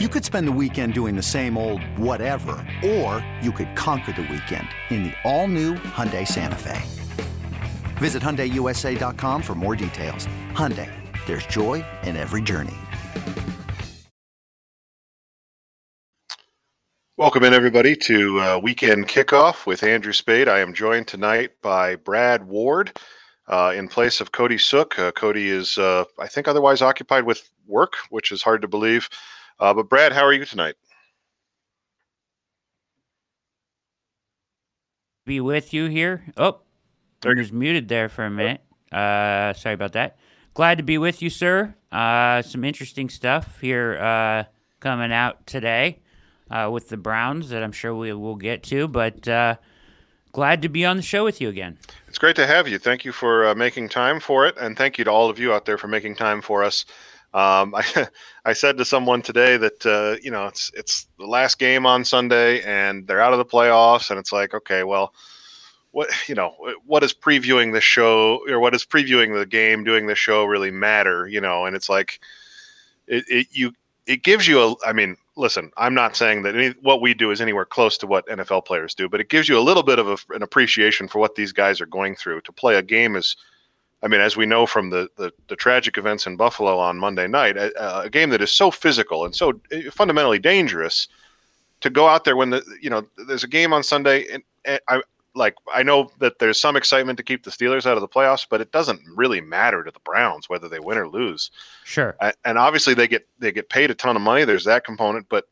You could spend the weekend doing the same old whatever, or you could conquer the weekend in the all-new Hyundai Santa Fe. Visit HyundaiUSA.com for more details. Hyundai, there's joy in every journey. Welcome in, everybody, to uh, Weekend Kickoff with Andrew Spayde. I am joined tonight by Brad Ward uh, in place of Cody Suek. Uh, Cody is, uh, I think, otherwise occupied with work, which is hard to believe. Uh, but Brad, how are you tonight? Be with you here. Oh, I was muted there for a minute. Uh, sorry about that. Glad to be with you, sir. Uh, some interesting stuff here uh, coming out today uh, with the Browns that I'm sure we will get to. But uh, glad to be on the show with you again. It's great to have you. Thank you for uh, making time for it, and thank you to all of you out there for making time for us. Um, I, I said to someone today that uh, you know it's it's the last game on Sunday and they're out of the playoffs, and it's like okay, well, what you know, what is previewing the show or what is previewing the game, doing the show really matter? You know, and it's like it, it you it gives you a. I mean, listen, I'm not saying that any, what we do is anywhere close to what NFL players do, but it gives you a little bit of a, an appreciation for what these guys are going through. To play a game is I mean, as we know from the, the, the tragic events in Buffalo on Monday night, a, a, game that is so physical and so eh, fundamentally dangerous, to go out there when the you know there's a game on Sunday, and, and I like I know that there's some excitement to keep the Steelers out of the playoffs, but it doesn't really matter to the Browns whether they win or lose. Sure. And obviously they get they get paid a ton of money. There's that component, but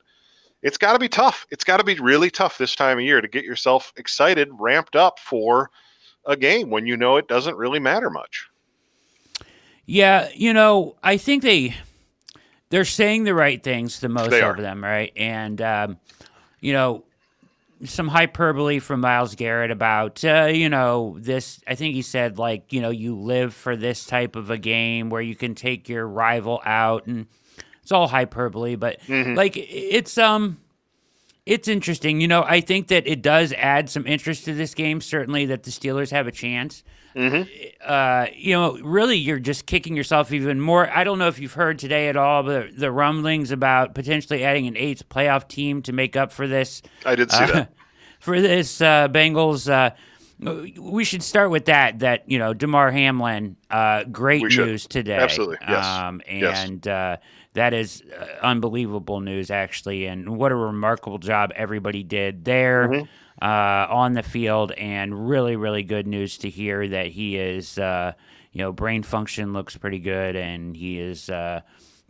it's got to be tough. It's got to be really tough this time of year to get yourself excited, ramped up for a game when you know it doesn't really matter much. Yeah, you know, I think they they're saying the right things, the most of them, right? And um, you know, some hyperbole from Myles Garrett about uh, you know this. I think he said like you know you live for this type of a game where you can take your rival out, and it's all hyperbole, but mm-hmm. like it's um it's interesting. You know, I think that it does add some interest to this game. Certainly, that the Steelers have a chance. Mm-hmm. Uh, you know, really, you're just kicking yourself even more. I don't know if you've heard today at all, but the rumblings about potentially adding an eighth playoff team to make up for this. I did see uh, that for this uh, Bengals. Uh, we should start with that. That you know, Damar Hamlin. Uh, great news today. Absolutely, yes. Um, and yes uh, that is uh, unbelievable news, actually, and what a remarkable job everybody did there mm-hmm. uh, on the field, and really, really good news to hear that he is, uh, you know, brain function looks pretty good, and he is uh,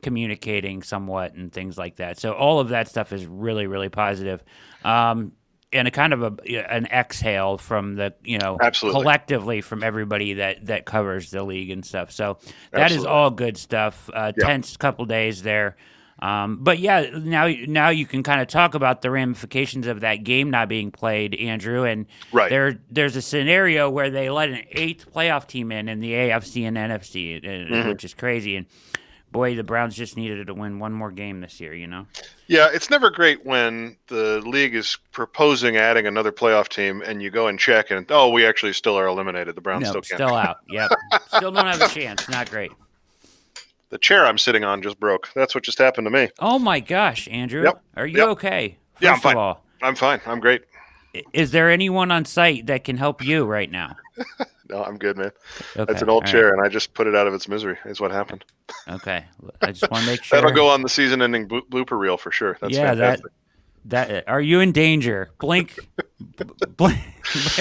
communicating somewhat and things like that. So all of that stuff is really, really positive. Um, and a kind of a an exhale from the you know Absolutely. collectively from everybody that that covers the league and stuff. So that Absolutely. is all good stuff. Uh, yeah. Tense couple days there. Um, but yeah, now now you can kind of talk about the ramifications of that game not being played, Andrew. And right. there there's a scenario where they let an eighth playoff team in in the AFC and NFC, mm-hmm. which is crazy. And boy, the Browns just needed to win one more game this year, you know? Yeah, it's never great when the league is proposing adding another playoff team and you go and check and, oh, we actually still are eliminated. The Browns nope, still can't. Still out. Yep. still don't have a chance. Not great. The chair I'm sitting on just broke. That's what just happened to me. Oh, my gosh, Andrew. Yep. Are you yep. okay? First yeah, I'm fine. All, I'm fine. I'm great. Is there anyone on site that can help you right now? no, I'm good, man. Okay, That's an old chair, right. and I just put it out of its misery. Is what happened. Okay, I just want to make sure that'll go on the season-ending blooper reel for sure. That's yeah, fantastic. that that are you in danger? Blink, blink.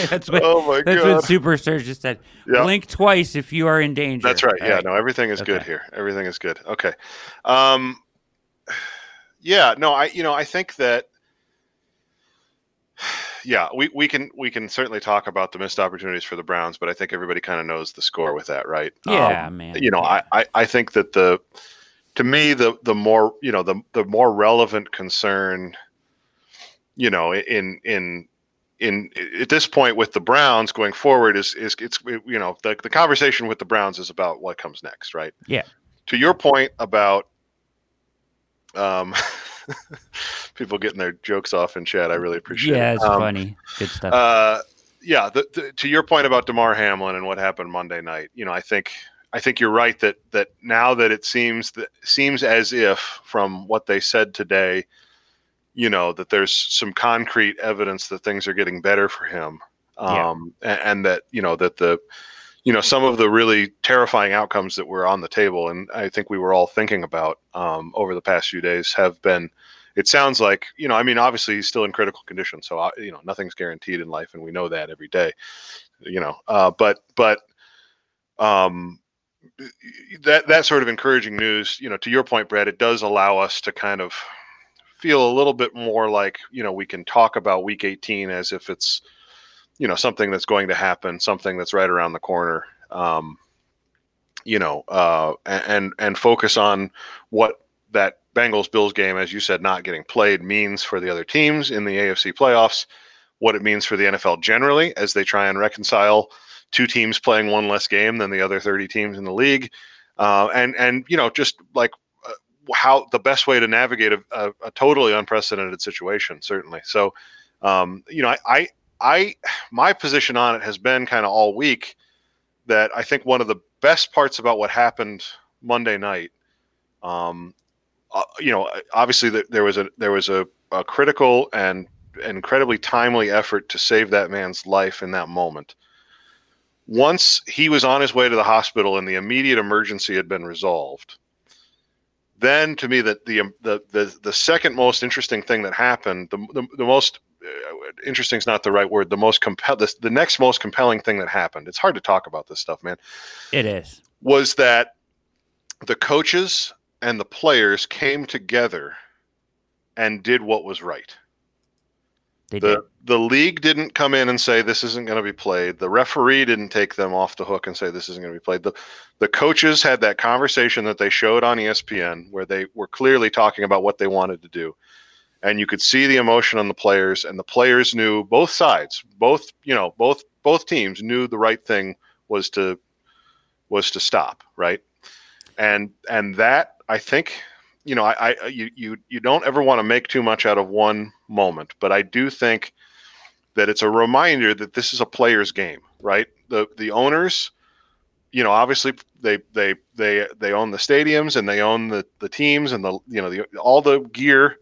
That's what. Oh my that's God. what Super Surge just said. Yep. Blink twice if you are in danger. That's right. All yeah, right. no, everything is okay. good here. Everything is good. Okay. Um. Yeah. No, I. You know, I think that yeah, we, we can we can certainly talk about the missed opportunities for the Browns, but I think everybody kind of knows the score with that, right? Yeah, um, man. You know, yeah. I, I think that the to me the the more you know the the more relevant concern, you know, in in in at this point with the Browns going forward is is it's you know the the conversation with the Browns is about what comes next, right? Yeah. To your point about um people getting their jokes off in chat. I really appreciate yeah, it. Yeah, it's um, funny. Good stuff. Uh, yeah, the, the, to your point about Damar Hamlin and what happened Monday night, you know, I think I think you're right that that now that it seems that seems as if from what they said today, you know, that there's some concrete evidence that things are getting better for him. Um, yeah. and, and that, you know, that the, you know, some of the really terrifying outcomes that were on the table, and I think we were all thinking about um, over the past few days, have been. It sounds like you know. I mean, obviously he's still in critical condition, so uh, you know nothing's guaranteed in life, and we know that every day. You know, uh, but but um, that that sort of encouraging news, you know, to your point, Brad, it does allow us to kind of feel a little bit more like you know we can talk about Week 18 as if it's you know something that's going to happen, something that's right around the corner. Um, you know, uh, and and focus on what that Bengals Bills game, as you said, not getting played means for the other teams in the AFC playoffs, what it means for the NFL generally as they try and reconcile two teams playing one less game than the other 30 teams in the league, uh, and and you know just like uh, how the best way to navigate a, a, a totally unprecedented situation, certainly. So, um, you know, I, I I my position on it has been kind of all week that I think one of the best parts about what happened Monday night, um, uh, you know, obviously the, there was a there was a, a critical and incredibly timely effort to save that man's life in that moment. Once he was on his way to the hospital and the immediate emergency had been resolved, then to me that the, the the the second most interesting thing that happened, the the, the most interesting is not the right word. The most compel the, the next most compelling thing that happened. It's hard to talk about this stuff, man. It is. Was that the coaches and the players came together and did what was right. They the did. the league didn't come in and say this isn't going to be played. The referee didn't take them off the hook and say this isn't going to be played. The the coaches had that conversation that they showed on ESPN where they were clearly talking about what they wanted to do and you could see the emotion on the players and the players knew both sides both you know both both teams knew the right thing was to was to stop right and and that i think you know i, I you, you you don't ever want to make too much out of one moment but i do think that it's a reminder that this is a player's game right the the owners you know obviously they they they they own the stadiums and they own the the teams and the you know the all the gear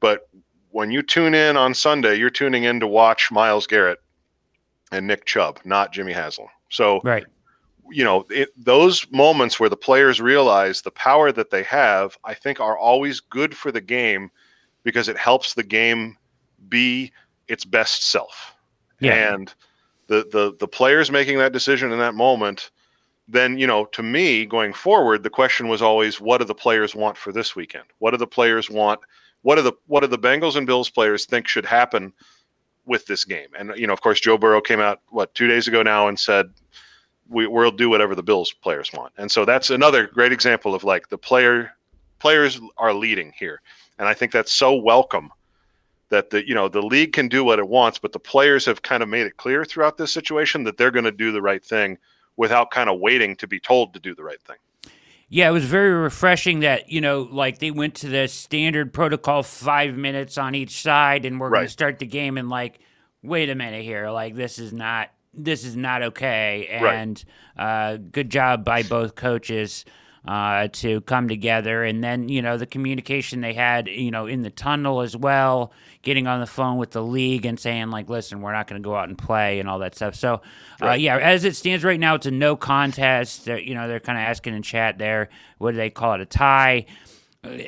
but when you tune in on Sunday, you're tuning in to watch Myles Garrett and Nick Chubb, not Jimmy Haslam. So, right. You know, it, those moments where the players realize the power that they have, I think, are always good for the game because it helps the game be its best self. Yeah. And the the the players making that decision in that moment then you know to me going forward the question was always what do the players want for this weekend what do the players want what do the what do the Bengals and Bills players think should happen with this game? And you know, of course, Joe Burrow came out what two days ago now and said we, we'll do whatever the Bills players want. And so that's another great example of like the player players are leading here, and I think that's so welcome that the you know the league can do what it wants, but the players have kind of made it clear throughout this situation that they're going to do the right thing without kind of waiting to be told to do the right thing. Yeah, it was very refreshing that, you know, like they went to the standard protocol five minutes on each side and we're right. going to start the game and like, wait a minute here. Like, this is not. This is not okay, and right. uh, good job by both coaches uh, to come together. And then, you know, the communication they had, you know, in the tunnel as well, getting on the phone with the league and saying, like, listen, we're not going to go out and play and all that stuff. So, uh, right. yeah, as it stands right now, it's a no contest. They're, you know, they're kind of asking in chat there, what do they call it, a tie?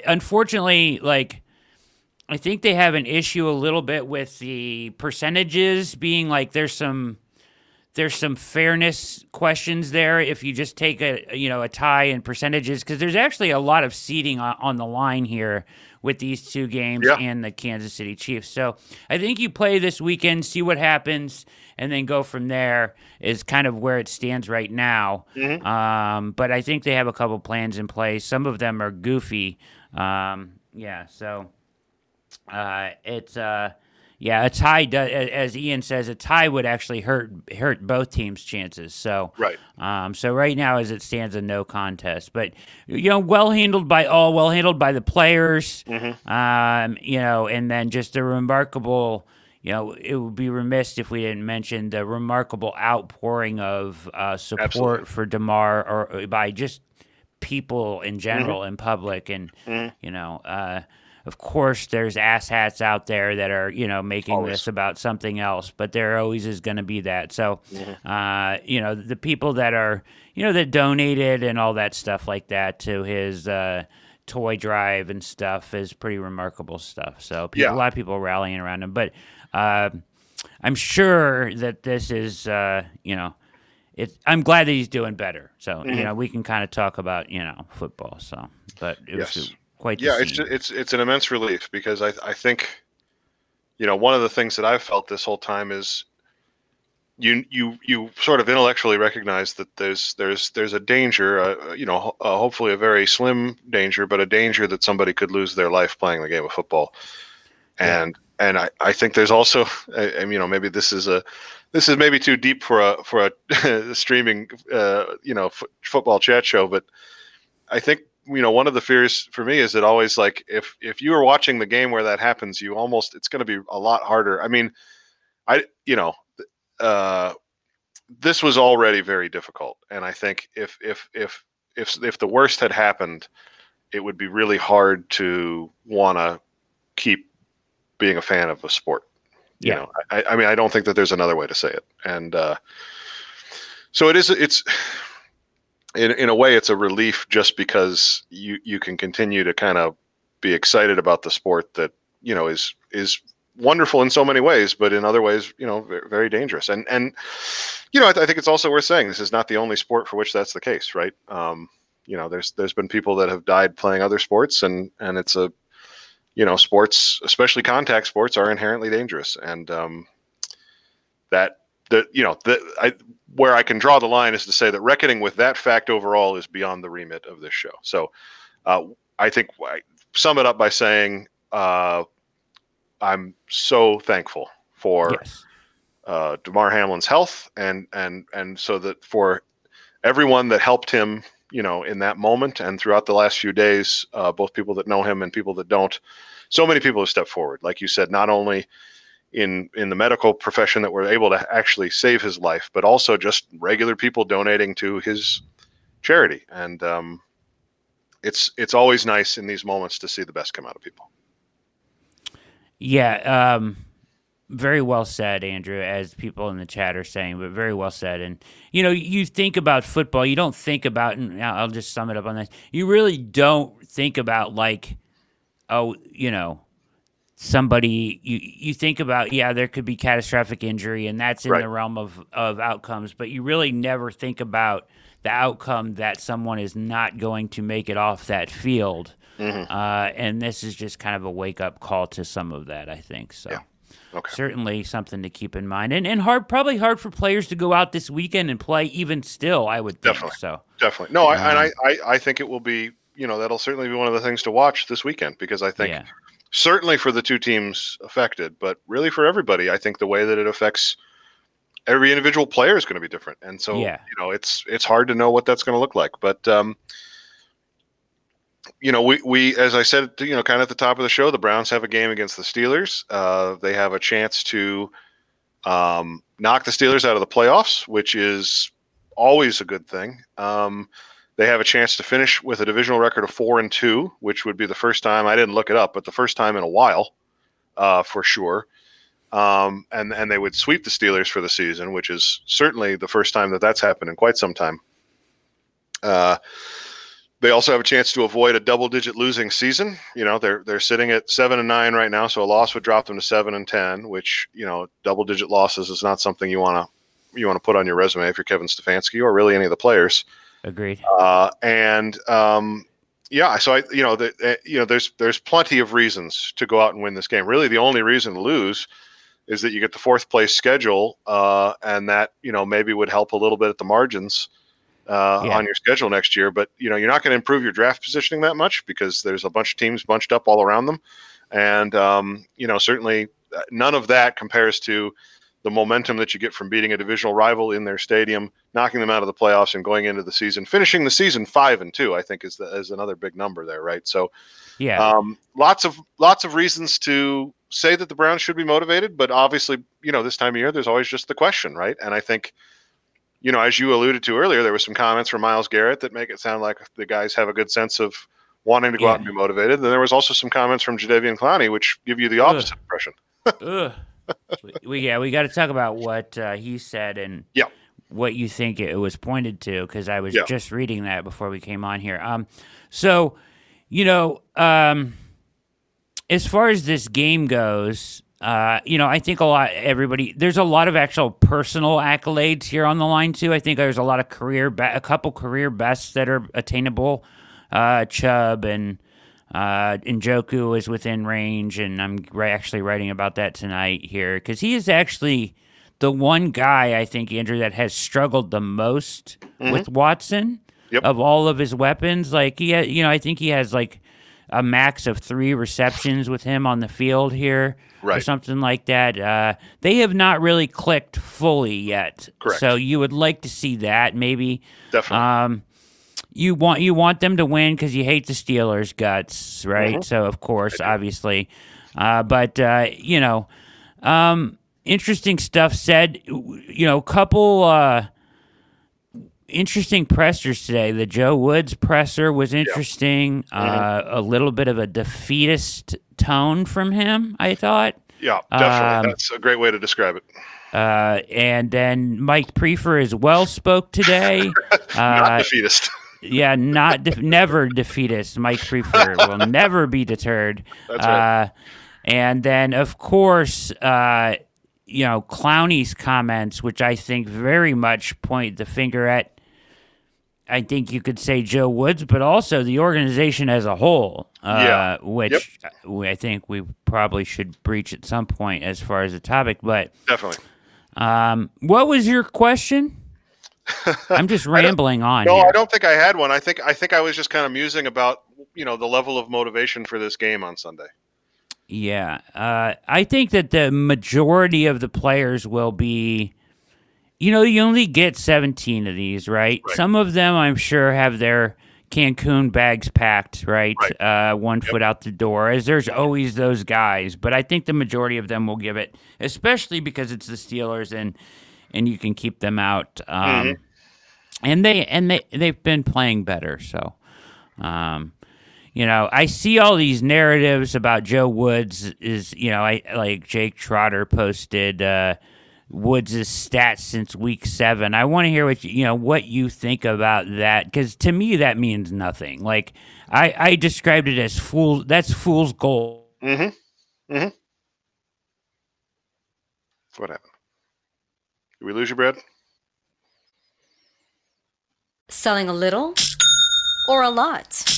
Unfortunately, like, I think they have an issue a little bit with the percentages being like there's some there's some fairness questions there if you just take a you know a tie in percentages because there's actually a lot of seating on, on, the line here with these two games yeah. and the Kansas City Chiefs. So I think you play this weekend, see what happens, and then go from there. Is kind of where it stands right now. Mm-hmm. Um, but I think they have a couple plans in place. Some of them are goofy. Um, yeah, so uh, it's. Uh, yeah, a tie, as Ian says, a tie would actually hurt hurt both teams' chances. So right. Um, so right now, as it stands, a no contest. But you know, well handled by all, well handled by the players. Mm-hmm. Um, you know, and then just a remarkable, you know, it would be remiss if we didn't mention the remarkable outpouring of uh, support Absolutely. for Damar or by just people in general mm-hmm. in public, and mm-hmm. you know, uh, of course, there's asshats out there that are you know making always. this about something else, but there always is going to be that. So, mm-hmm. uh, you know, the people that are you know that donated and all that stuff like that to his. Uh, toy drive and stuff is pretty remarkable stuff. So people, yeah. a lot of people rallying around him, but uh, I'm sure that this is, uh, you know, it, I'm glad that he's doing better. So mm-hmm. you know, we can kind of talk about you know football. So, but it yes. was quite yeah. It's it's it's an immense relief because I I think, you know, one of the things that I've felt this whole time is. You, you you sort of intellectually recognize that there's there's there's a danger, uh, you know, uh, hopefully a very slim danger, but a danger that somebody could lose their life playing the game of football, and and I, I think there's also, I, I, you know, maybe this is a this is maybe too deep for a for a streaming uh, you know f- football chat show but i think you know one of the fears for me is that always like if if you are watching the game where that happens you almost it's going to be a lot harder i mean i you know uh this was already very difficult and i think if if if if if the worst had happened it would be really hard to want to keep being a fan of a sport you yeah. know, I, I, mean, I don't think that there's another way to say it. And uh, so it is. It's in in a way, it's a relief just because you you can continue to kind of be excited about the sport that you know is is wonderful in so many ways, but in other ways, you know, very, dangerous. And and you know, I, th- I, think it's also worth saying this is not the only sport for which that's the case, right? Um, you know, there's there's been people that have died playing other sports, and and it's a you know, sports, especially contact sports, are inherently dangerous, and um, that the you know the I where I can draw the line is to say that reckoning with that fact overall is beyond the remit of this show. So, uh, I think I sum it up by saying uh, I'm so thankful for yes. uh, Damar Hamlin's health, and and and so that for everyone that helped him you know, in that moment and throughout the last few days, uh, both people that know him and people that don't, so many people have stepped forward. Like you said, not only in in the medical profession that were able to actually save his life, but also just regular people donating to his charity. And um, it's it's always nice in these moments to see the best come out of people. Yeah. Um very well said, Andrew, as people in the chat are saying, but very well said. And, you know, you think about football, you don't think about, and I'll just sum it up on this. You really don't think about, like, oh, you know, somebody, you, you think about, yeah, there could be catastrophic injury, and that's in right. the realm of, of outcomes, but you really never think about the outcome that someone is not going to make it off that field. Mm-hmm. Uh, and this is just kind of a wake up call to some of that, I think. So. Yeah. Okay. Certainly something to keep in mind, and and hard probably hard for players to go out this weekend and play. Even still, I would think definitely. so. Definitely, no, um, I, and I, I I think it will be you know that'll certainly be one of the things to watch this weekend because I think yeah. Certainly for the two teams affected, but really for everybody, I think the way that it affects every individual player is going to be different, and so yeah. you know it's it's hard to know what that's going to look like, but. um you know, we, we as I said, you know, kind of at the top of the show, the Browns have a game against the Steelers. Uh, they have a chance to um, knock the Steelers out of the playoffs, which is always a good thing. Um, they have a chance to finish with a divisional record of four and two, which would be the first time I didn't look it up, but the first time in a while, uh, for sure. Um, and and they would sweep the Steelers for the season, which is certainly the first time that that's happened in quite some time. Uh, they also have a chance to avoid a double-digit losing season. You know, they're they're sitting at seven and nine right now, so a loss would drop them to seven and ten. Which you know, double-digit losses is not something you want to you want to put on your resume if you're Kevin Stefanski or really any of the players. Agreed. Uh, and um, yeah, so I you know the, uh, you know there's there's plenty of reasons to go out and win this game. Really, the only reason to lose is that you get the fourth place schedule, uh, and that you know maybe would help a little bit at the margins uh, yeah. on your schedule next year. But you know, you're not going to improve your draft positioning that much because there's a bunch of teams bunched up all around them, and um, you know, certainly uh, none of that compares to the momentum that you get from beating a divisional rival in their stadium, knocking them out of the playoffs, and going into the season, finishing the season five and two. I think is the, is another big number there, right? So, yeah, um, lots of lots of reasons to say that the Browns should be motivated, but obviously, you know, this time of year, there's always just the question, right? And I think, you know, as you alluded to earlier, there were some comments from Myles Garrett that make it sound like the guys have a good sense of wanting to go yeah. out and be motivated. Then there was also some comments from Jadeveon Clowney, which give you the opposite Ugh. impression. Ugh. We, yeah, we got to talk about what uh, he said and yeah. what you think it was pointed to because I was yeah. just reading that before we came on here. Um, so, you know, um, as far as this game goes, uh, you know, I think a lot everybody there's a lot of actual personal accolades here on the line too. I think there's a lot of career be- a couple career bests that are attainable uh, Chubb and uh, Njoku is within range, and I'm actually writing about that tonight here because he is actually the one guy I think Andrew that has struggled the most mm-hmm. with Watson yep. of all of his weapons. Like he, ha- you know, I think he has like a max of three receptions with him on the field here, right. or something like that. Uh, they have not really clicked fully yet, correct? So you would like to see that maybe, definitely. Um, you want you want them to win because you hate the Steelers' guts, right? Mm-hmm. So of course, obviously, uh, but uh, you know, um, interesting stuff said. You know, couple uh, interesting pressers today. The Joe Woods presser was interesting. Yeah. Mm-hmm. Uh, a little bit of a defeatist tone from him, I thought. Yeah, definitely. Um, That's a great way to describe it. Uh, and then Mike Priefer as well spoke today. Not uh, defeatist yeah, not de- never defeatist. Mike Priefer will never be deterred. That's right. Uh, and then, of course, uh, you know, Clowney's comments, which I think very much point the finger at. I think you could say Joe Woods, but also the organization as a whole, uh, yeah. which yep. I think we probably should breach at some point as far as the topic. But definitely. Um, what was your question? I'm just rambling on. No, here. I don't think I had one. I think I think I was just kind of musing about you know the level of motivation for this game on Sunday. Yeah, uh, I think that the majority of the players will be. You know, you only get 17 of these, right? right. Some of them, I'm sure, have their Cancun bags packed, right? right. Uh, one yep. foot out the door, as there's always those guys. But I think the majority of them will give it, especially because it's the Steelers and and you can keep them out. Um, mm-hmm. And they and they they've been playing better. So, um, you know, I see all these narratives about Joe Woods. Is you know, I like Jake Trotter posted. Uh, Woods' stats since week seven. I want to hear what you, you know what you think about that because to me that means nothing. Like I, I described it as fool. That's fool's gold. Mm-hmm. Mm-hmm. What happened? Did we lose you, Brad? Selling a little or a lot?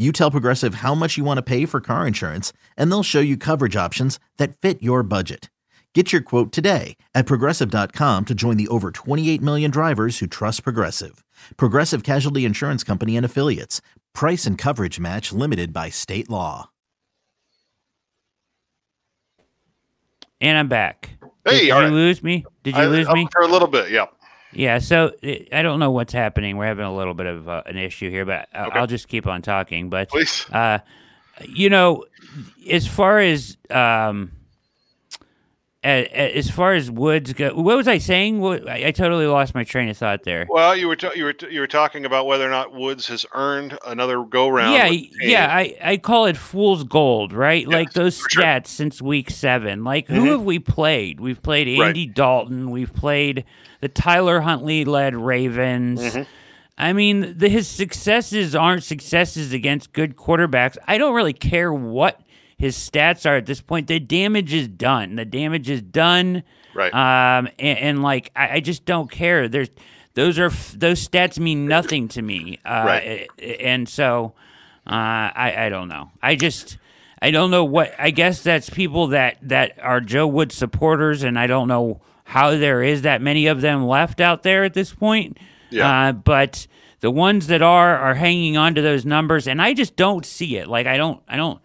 You tell Progressive how much you want to pay for car insurance, and they'll show you coverage options that fit your budget. Get your quote today at progressive.com to join the over 28 million drivers who trust Progressive. Progressive Casualty Insurance Company and Affiliates. Price and coverage match limited by state law. And I'm back. Hey, did, did you right. lose me? Did you I- lose up me? for a little bit? Yeah. Yeah, so eh, I don't know what's happening. We're having a little bit of uh, an issue here, but I- Okay. I'll just keep on talking. But Please. uh, you know, as far as um, as far as Woods go, what was I saying? I, I totally lost my train of thought there. Well, you were ta- you were t- you were talking about whether or not Woods has earned another go round. Yeah, yeah, I, I call it fool's gold, right? like those for sure. stats since week seven. Like, Mhm. who have we played? We've played Right. Andy Dalton. We've played the Tyler Huntley led Ravens. Mm-hmm. I mean, the, his successes aren't successes against good quarterbacks. I don't really care what his stats are at this point. The damage is done. The damage is done. Right. Um, and, and like, I, I just don't care. There's those are those stats mean nothing to me. Uh, Right. And so, uh, I I don't know. I just I don't know what. I guess that's people that that are Joe Wood supporters, and I don't know how there is that many of them left out there at this point. Yeah. Uh, but the ones that are are hanging on to those numbers, and I just don't see it. Like I don't I don't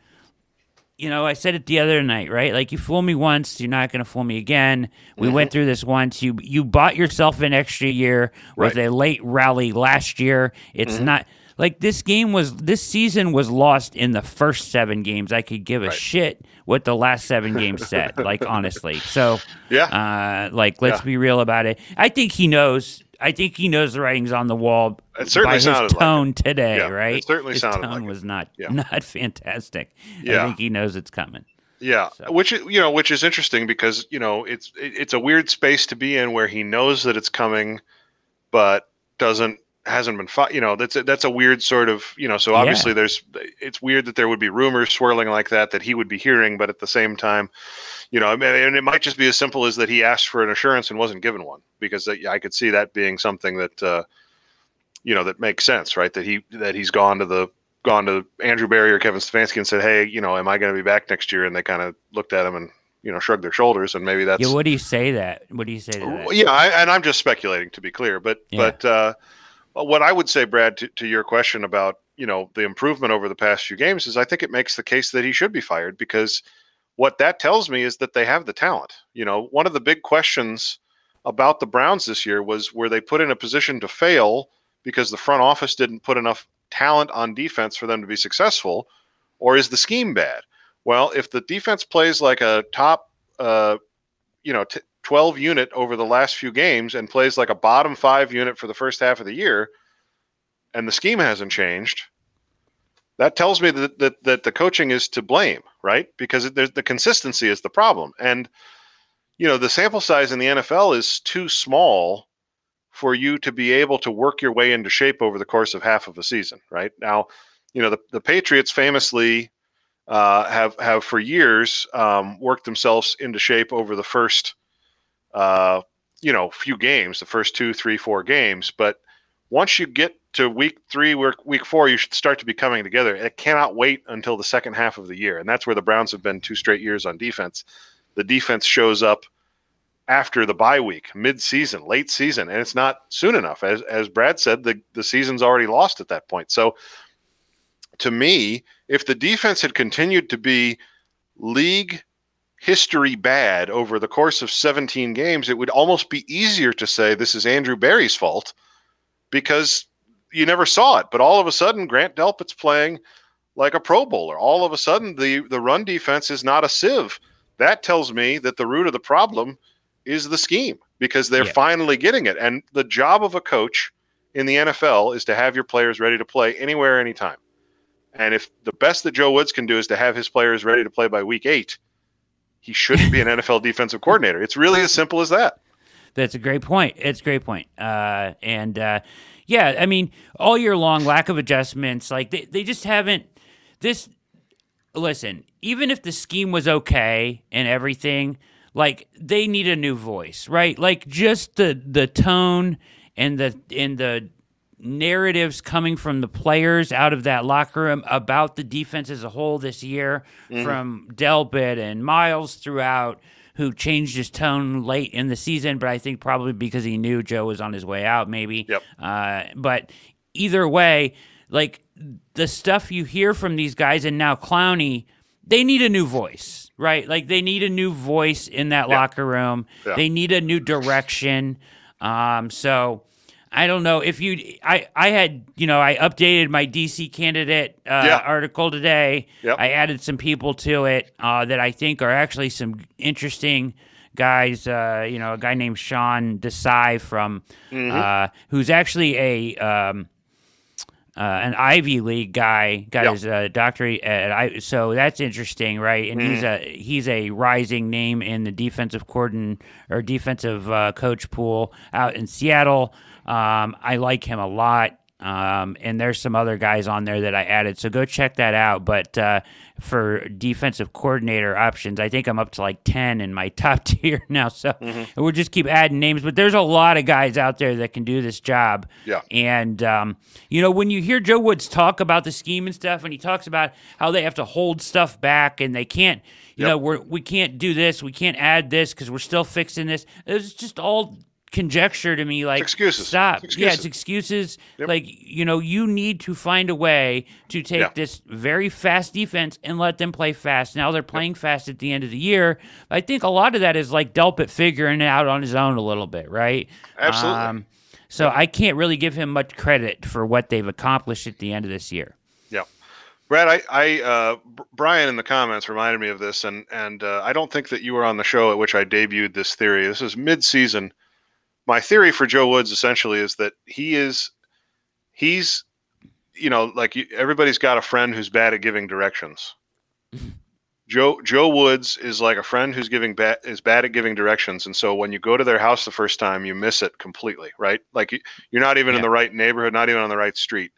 you know, I said it the other night, right? Like you fool me once, you're not going to fool me again. We went through this once. You you bought yourself an extra year with Right. a late rally last year. It's not like this game was this season was lost in the first 7 games. I could give a Right. shit what the last 7 games said, like honestly. So, Yeah. uh like let's Yeah. be real about it. I think he knows I think he knows the writing's on the wall It certainly by his sounded like tone today, Yeah, it right? certainly his sounded tone like it. was not Yeah. not fantastic. Yeah. I think he knows it's coming. Yeah, So- which is- you know, which is interesting because you know it's it's a weird space to be in where he knows that it's coming, but doesn't hasn't been fought. You know, that's a, that's a weird sort of you know. So obviously, there's it's weird that there would be rumors swirling like that that he would be hearing, but at the same time, you know, I mean, and it might just be as simple as that he asked for an assurance and wasn't given one because I could see that being something that uh, you know that makes sense, right? That he that he's gone to the gone to Andrew Berry or Kevin Stefanski and said, "Hey, you know, am I going to be back next year?" And they kind of looked at him and you know shrugged their shoulders, and maybe that's Yeah, what do you say that? What do you say to that? Yeah, I, and I'm just speculating to be clear, but Yeah. but uh, what I would say, Brad, to, to your question about you know the improvement over the past few games is I think it makes the case that he should be fired because what that tells me is that they have the talent. You know, one of the big questions about the Browns this year was were they put in a position to fail because the front office didn't put enough talent on defense for them to be successful, or is the scheme bad? Well, if the defense plays like a top, uh, you know, t- 12 unit over the last few games and plays like a bottom five unit for the first half of the year, and the scheme hasn't changed, that tells me that that, that the coaching is to blame, right? Because the consistency is the problem, and you know the sample size in the NFL is too small for you to be able to work your way into shape over the course of half of a season, right? Now, you know the, the Patriots famously uh, have have for years um, worked themselves into shape over the first uh, you know few games, the first two, three, four games. But once you get to week three, week four, you should start to be coming together. It cannot wait until the second half of the year, and that's where the Browns have been two straight years on defense. The defense shows up after the bye week, mid-season, late season, and it's not soon enough. As as Brad said, the the season's already lost at that point. So to me, if the defense had continued to be league history bad over the course of 17 games, it would almost be easier to say this is Andrew Berry's fault because you never saw it. But all of a sudden, Grant Delpit's playing like a Pro Bowler. All of a sudden, the, the run defense is not a sieve. That tells me that the root of the problem is the scheme because they're Yeah. finally getting it. And the job of a coach in the NFL is to have your players ready to play anywhere, anytime. And if the best that Joe Woods can do is to have his players ready to play by week eight, he shouldn't be an NFL defensive coordinator. It's really as simple as that. That's a great point. It's a great point. Uh, and uh, yeah, I mean, all year long, lack of adjustments. Like they, they just haven't. This, listen, even if the scheme was okay and everything, like they need a new voice, right? Like just the the tone and the and the narratives coming from the players out of that locker room about the defense as a whole this year, from Delpit and Myles throughout, who changed his tone late in the season, but I think probably because he knew Joe was on his way out, maybe. Yep. Uh, but either way, like the stuff you hear from these guys, and now Clowney, they need a new voice, right? Like they need a new voice in that Yeah. locker room. Yeah. They need a new direction. Um, so I don't know if you. I I had you know I updated my DC candidate uh, Yeah. article today. Yep. I added some people to it uh, that I think are actually some interesting guys. Uh, you know, a guy named Sean Desai from Mm-hmm. uh, who's actually a um, uh, an Ivy League guy, got Yeah. his uh, doctorate at I. So that's interesting, right? And he's Mm-hmm. a he's a rising name in the defensive coordin or defensive uh, coach pool out in Seattle. Um, I like him a lot. Um, and there's some other guys on there that I added, so go check that out. But uh, for defensive coordinator options, I think I'm up to like ten in my top tier now. So we'll just keep adding names. But there's a lot of guys out there that can do this job. Yeah. And um, you know, when you hear Joe Woods talk about the scheme and stuff, and he talks about how they have to hold stuff back and they can't, you Yep. know, we're we can't do this, we can't add this because we're still fixing this. It's just all conjecture to me. Like excuses. Stop. It's Yeah, it's excuses. Yep. Like you know, you need to find a way to take Yeah. this very fast defense and let them play fast. Now they're playing fast at the end of the year. I think a lot of that is like Delpit figuring it out on his own a little bit, right? Absolutely. Um, so I can't really give him much credit for what they've accomplished at the end of this year. Yeah, Brad, I, I uh, Brian in the comments reminded me of this, and and uh, I don't think that you were on the show at which I debuted this theory. This is mid-season. My theory for Joe Woods essentially is that he is, he's, you know, like everybody's got a friend who's bad at giving directions. Joe Joe Woods is like a friend who's giving bad is bad at giving directions, and so when you go to their house the first time, you miss it completely, right? Like you- you're not even in the right neighborhood, not even on the right street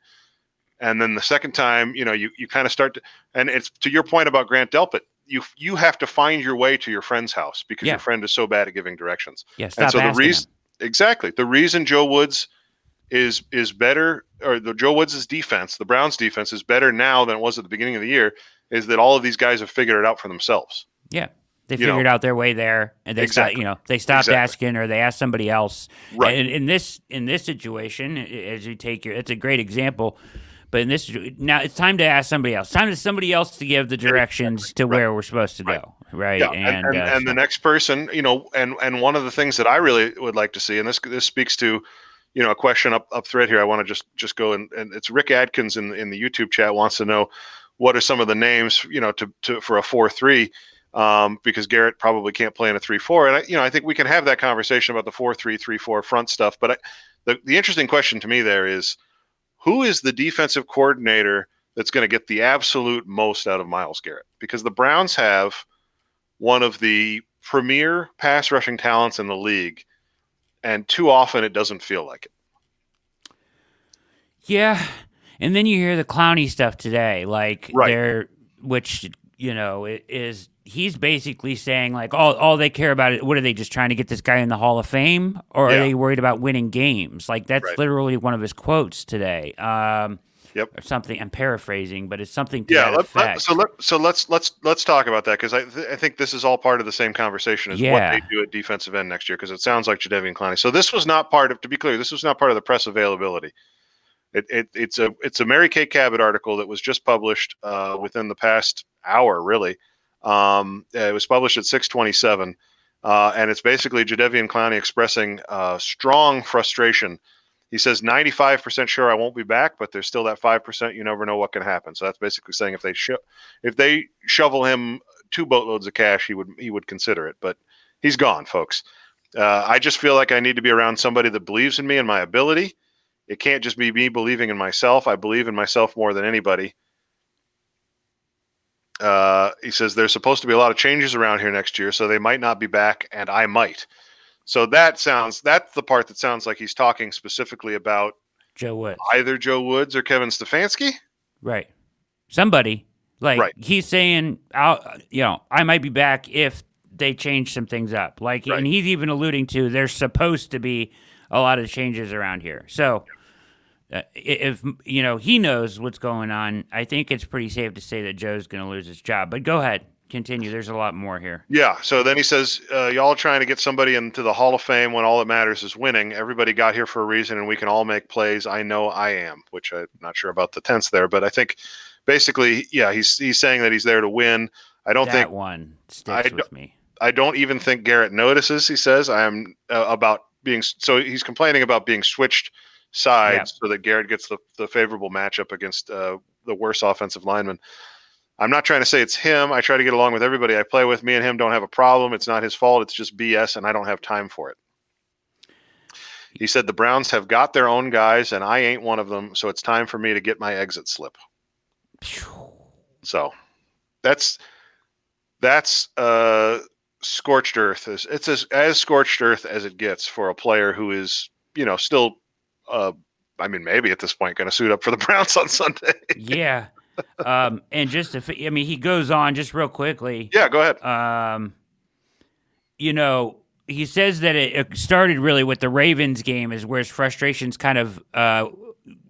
and then the second time you know you, you kind of start to and it's to your point about grant delpit you you have to find your way to your friend's house because Yeah. your friend is so bad at giving directions Yeah, and so the reason exactly the reason joe woods is is better or the joe woods' defense the browns defense is better now than it was at the beginning of the year is that all of these guys have figured it out for themselves. Yeah. They you know. figured out their way there, and they Exactly. stopped. You know, they stopped Exactly. asking, or they asked somebody else. Right. And in this in this situation, as you take your, it's a great example. But in this now, it's time to ask somebody else. Time to somebody else to give the directions to where we're supposed to Right. go. Right. Yeah, and, and, uh, and the next person, you know, and and one of the things that I really would like to see, and this this speaks to, you know, a question up up thread here. I want to just just go and and it's Rick Adkins in in the YouTube chat wants to know what are some of the names, you know, to to for a four three. Um, because Garrett probably can't play in a three-four, and I, you know I think we can have that conversation about the four-three-three-four front stuff. But I, the the interesting question to me there is, who is the defensive coordinator that's going to get the absolute most out of Myles Garrett? Because the Browns have one of the premier pass rushing talents in the league, and too often it doesn't feel like it. Yeah, and then you hear the Clowney stuff today, like Right. they're which you know it is he's basically saying like all all they care about it. What are they just trying to get this guy in the Hall of Fame, or Yeah. are they worried about winning games? Like that's Right. literally one of his quotes today. Um, Yep. Or something. I'm paraphrasing, but it's something to Yeah. that Let, let- so let so let's let's let's talk about that because I th- I think this is all part of the same conversation as Yeah. what they do at defensive end next year because it sounds like Jadeveon Clowney. So this was not part of to be clear, this was not part of the press availability. It, it it's a it's a Mary Kay Cabot article that was just published uh, within the past hour, really. Um, it was published at 627, uh, and it's basically Jadeveon Clowney expressing uh, strong frustration. He says 95% sure I won't be back, but there's still that 5% you never know what can happen. So that's basically saying if they sho- if they shovel him two boatloads of cash, he would he would consider it. But he's gone, folks. Uh, I just feel like I need to be around somebody that believes in me and my ability. It can't just be me believing in myself. I believe in myself more than anybody. Uh, he says there's supposed to be a lot of changes around here next year, so they might not be back, and I might. So that sounds that's the part that sounds like he's talking specifically about Joe Woods. either Joe Woods or Kevin Stefanski. Right. Somebody. Like Right. he's saying I'll you know, I might be back if they change some things up. Like Right. and he's even alluding to there's supposed to be a lot of changes around here. So uh, if you know he knows what's going on, I think it's pretty safe to say that Joe's going to lose his job. But go ahead. Continue. There's a lot more here. Yeah. So then he says, uh, "Y'all trying to get somebody into the Hall of Fame when all that matters is winning. Everybody got here for a reason, and we can all make plays. I know I am." Which I'm not sure about the tense there, but I think basically, yeah, he's he's saying that he's there to win. I don't think that think one sticks I with me. I don't even think Garrett notices. He says, "I am uh, about being." So he's complaining about being switched sides so that Garrett gets the, the favorable matchup against uh, the worse offensive lineman. I'm not trying to say it's him. I try to get along with everybody I play with. Me and him don't have a problem. It's not his fault. It's just BS, and I don't have time for it. He said the Browns have got their own guys, and I ain't one of them. So it's time for me to get my exit slip. So that's that's uh, scorched earth. It's as as scorched earth as it gets for a player who is you know still. Uh, I mean, maybe at this point, going to suit up for the Browns on Sunday. yeah. Um, and just if I mean, he goes on just real quickly. Yeah, go ahead. Um, you know, he says that it started really with the Ravens game, is where his frustrations kind of uh,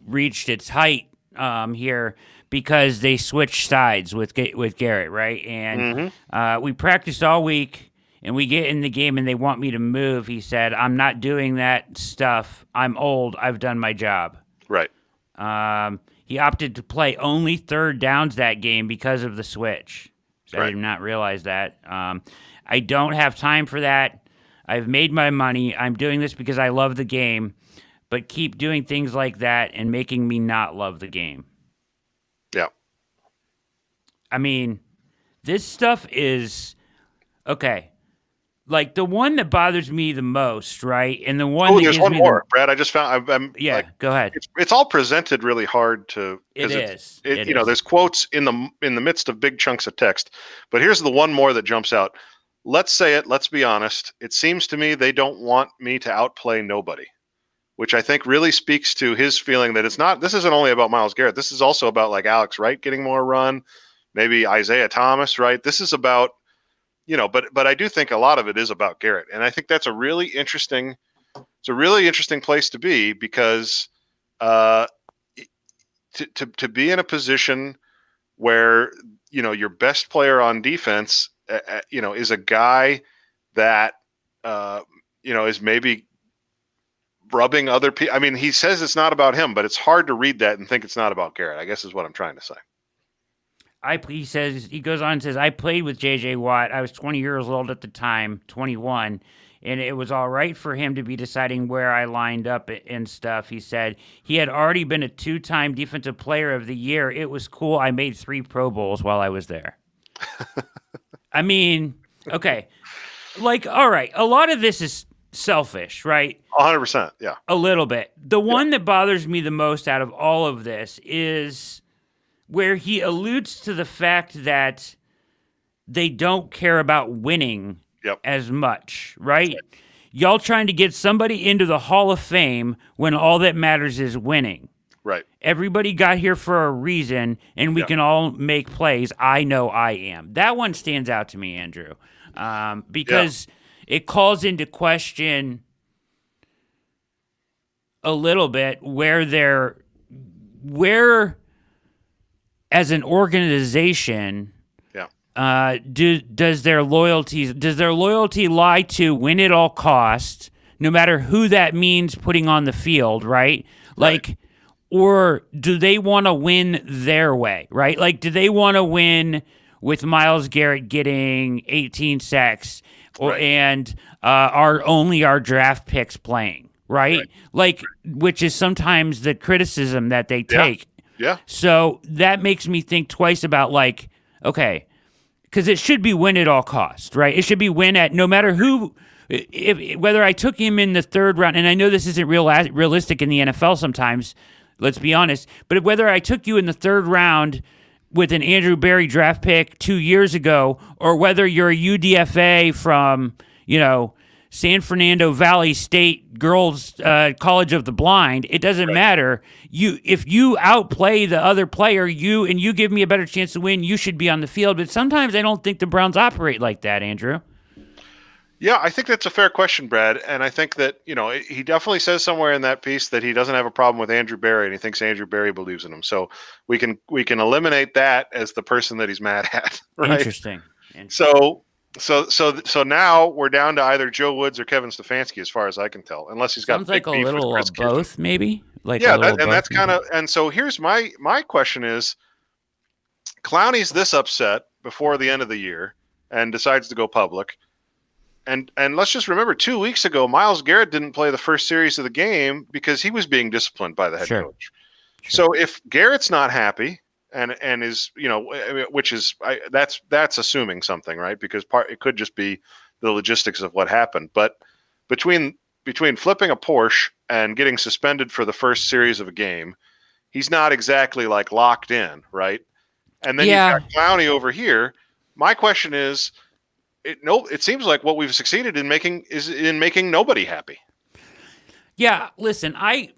reached its height um, here because they switched sides with with Garrett, right? And Mm-hmm. uh, we practiced all week, and we get in the game, and they want me to move. He said, "I'm not doing that stuff. I'm old. I've done my job." Right. Um, he opted to play only third downs that game because of the switch. So I did not realize that. Um, I don't have time for that. I've made my money. I'm doing this because I love the game, but keep doing things like that and making me not love the game. Yeah. I mean, this stuff is okay. Like the one that bothers me the most, right? And the one Oh, that there's gives one more, Brad. I just found. I'm, I'm yeah, like, go ahead. it's, it's all presented really hard to. It it's- It, It you know, there's quotes in the in the midst of big chunks of text, but here's the one more that jumps out. Let's say it. Let's be honest. It seems to me they don't want me to outplay nobody, which I think really speaks to his feeling that it's not. This isn't only about Myles Garrett. This is also about like Alex Wright getting more run, maybe Isaiah Thomas. Right. This is about, you know, but but I do think a lot of it is about Garrett, and I think that's a really interesting. It's a really interesting place to be because. Uh, to, to, to be in a position where you know your best player on defense uh, you know is a guy that uh, you know is maybe rubbing other people i mean he says it's not about him but it's hard to read that and think it's not about garrett i guess is what i'm trying to say I he says he goes on and says I played with JJ Watt. I was 20 years old at the time, 21, and it was all right for him to be deciding where I lined up and stuff. He said he had already been a two-time defensive player of the year. It was cool. I made 3 Pro Bowls while I was there. I mean, okay. Like all right, a lot of this is selfish, right? 100% yeah a little bit. The one that bothers me the most out of all of this is where he alludes to the fact that they don't care about winning Yep. as much, right? Y'all trying to get somebody into the Hall of Fame when all that matters is winning. right Everybody got here for a reason, and we Yeah. can all make plays. I know I am. That one stands out to me, Andrew, um, because it calls into question a little bit where they're where as an organization yeah uh, do does their loyalty does their loyalty lie to win at all costs, no matter who that means putting on the field, right? Like, or do they want to win their way, right? Like, do they want to win with Myles Garrett getting 18 sacks, or Right. and uh, our only our draft picks playing, right? Right. Like, which is sometimes the criticism that they take. Yeah So that makes me think twice about like, okay, because it should be win at all costs, right? It should be win at no matter who, if whether I took him in the third round, and I know this isn't real realistic in the NFL sometimes. Let's be honest, but whether I took you in the third round with an Andrew Berry draft pick two years ago, or whether you're a UDFA from you know San Fernando Valley State Girls uh, College of the Blind, it doesn't matter. You if you outplay the other player, you and you give me a better chance to win, you should be on the field. But sometimes I don't think the Browns operate like that, Andrew. Yeah, I think that's a fair question, Brad. And I think that, you know, he definitely says somewhere in that piece that he doesn't have a problem with Andrew Berry and he thinks Andrew Berry believes in him. So we can we can eliminate that as the person that he's mad at. Right. Interesting. And So so so so now we're down to either Joe Woods or Kevin Stefanski, as far as I can tell, unless he's got sounds like a big beef with little Chris Kidd. both, maybe. Like yeah, that, and that's kind of and so here's my my question is, Clowney's this upset before the end of the year and decides to go public, and and let's just remember two weeks ago Myles Garrett didn't play the first series of the game because he was being disciplined by the head Sure. coach. So if Garrett's not happy and and is you know which is I, that's that's assuming something right because part it could just be the logistics of what happened, but between between flipping a Porsche and getting suspended for the first series of a game, he's not exactly like locked in, right? And then Yeah. you've got Clowney over here. My question is, it no, it seems like what we've succeeded in making is in making nobody happy. Yeah, listen, I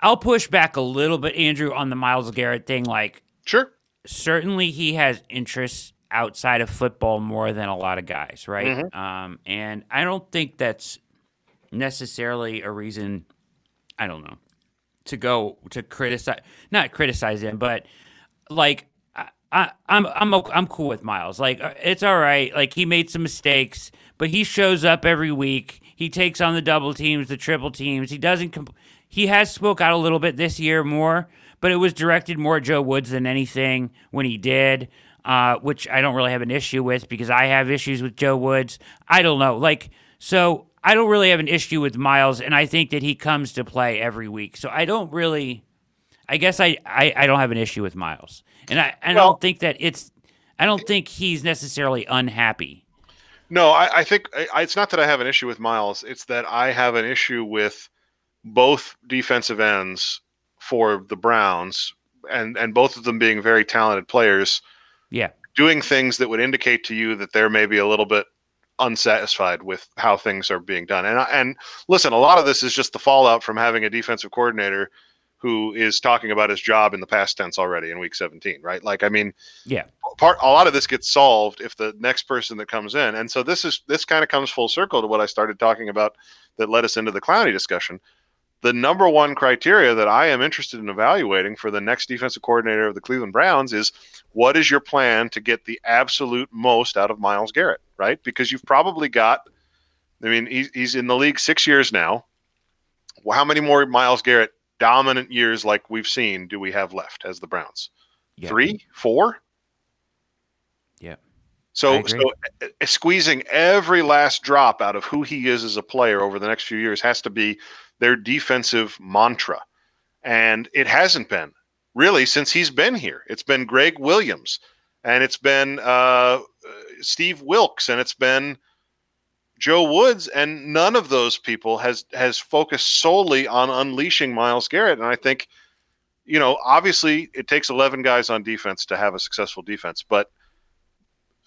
I'll push back a little bit, Andrew, on the Myles Garrett thing. Like, Sure. certainly he has interests outside of football more than a lot of guys, right? Mm-hmm. Um, and I don't think that's necessarily a reason. I don't know to go to criticize, not criticize him, but like I, I, I'm I'm I'm cool with Myles. Like uh, it's all right. Like he made some mistakes, but he shows up every week. He takes on the double teams, the triple teams. He doesn't. Comp- he has spoke out a little bit this year more, but it was directed more at Joe Woods than anything when he did. Uh, which I don't really have an issue with because I have issues with Joe Woods. I don't know, like so. I don't really have an issue with Myles, and I think that he comes to play every week. So I don't really. I guess I, I, I don't have an issue with Myles, and I, I Well- don't think that it's. I don't think he's necessarily unhappy. No, I, I think I, it's not that I have an issue with Myles. It's that I have an issue with both defensive ends for the Browns, and and both of them being very talented players, Yeah, doing things that would indicate to you that they're maybe a little bit unsatisfied with how things are being done. And and listen, a lot of this is just the fallout from having a defensive coordinator who is talking about his job in the past tense already in week 17, right? Like I mean, yeah, part a lot of this gets solved if the next person that comes in and so this is this kind of comes full circle to what i started talking about that led us into the clowney discussion the number one criteria that i am interested in evaluating for the next defensive coordinator of the cleveland browns is what is your plan to get the absolute most out of myles garrett right? Because you've probably got i mean he's, he's in the league six years now. Well, how many more myles garrett dominant years like we've seen do we have left as the browns? Yeah. three? Four? Yeah. So, so squeezing every last drop out of who he is as a player over the next few years has to be their defensive mantra. And it hasn't been really since he's been here. It's been Gregg Williams and it's been uh, Steve Wilks and it's been Joe Woods. And none of those people has, has focused solely on unleashing Myles Garrett. And I think, you know, obviously it takes 11 guys on defense to have a successful defense, but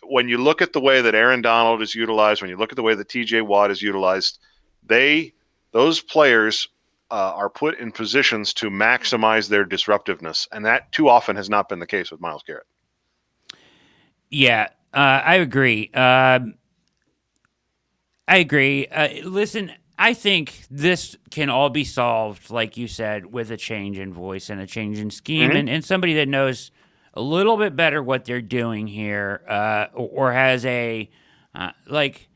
when you look at the way that Aaron Donald is utilized, when you look at the way that TJ Watt is utilized, they those players uh, are put in positions to maximize their disruptiveness, and that too often has not been the case with Myles Garrett. Yeah, uh, I agree. Um, I agree. Uh, listen, I think this can all be solved, like you said, with a change in voice and a change in scheme, Mhm. and, and somebody that knows a little bit better what they're doing here, uh, or, or has a uh, like.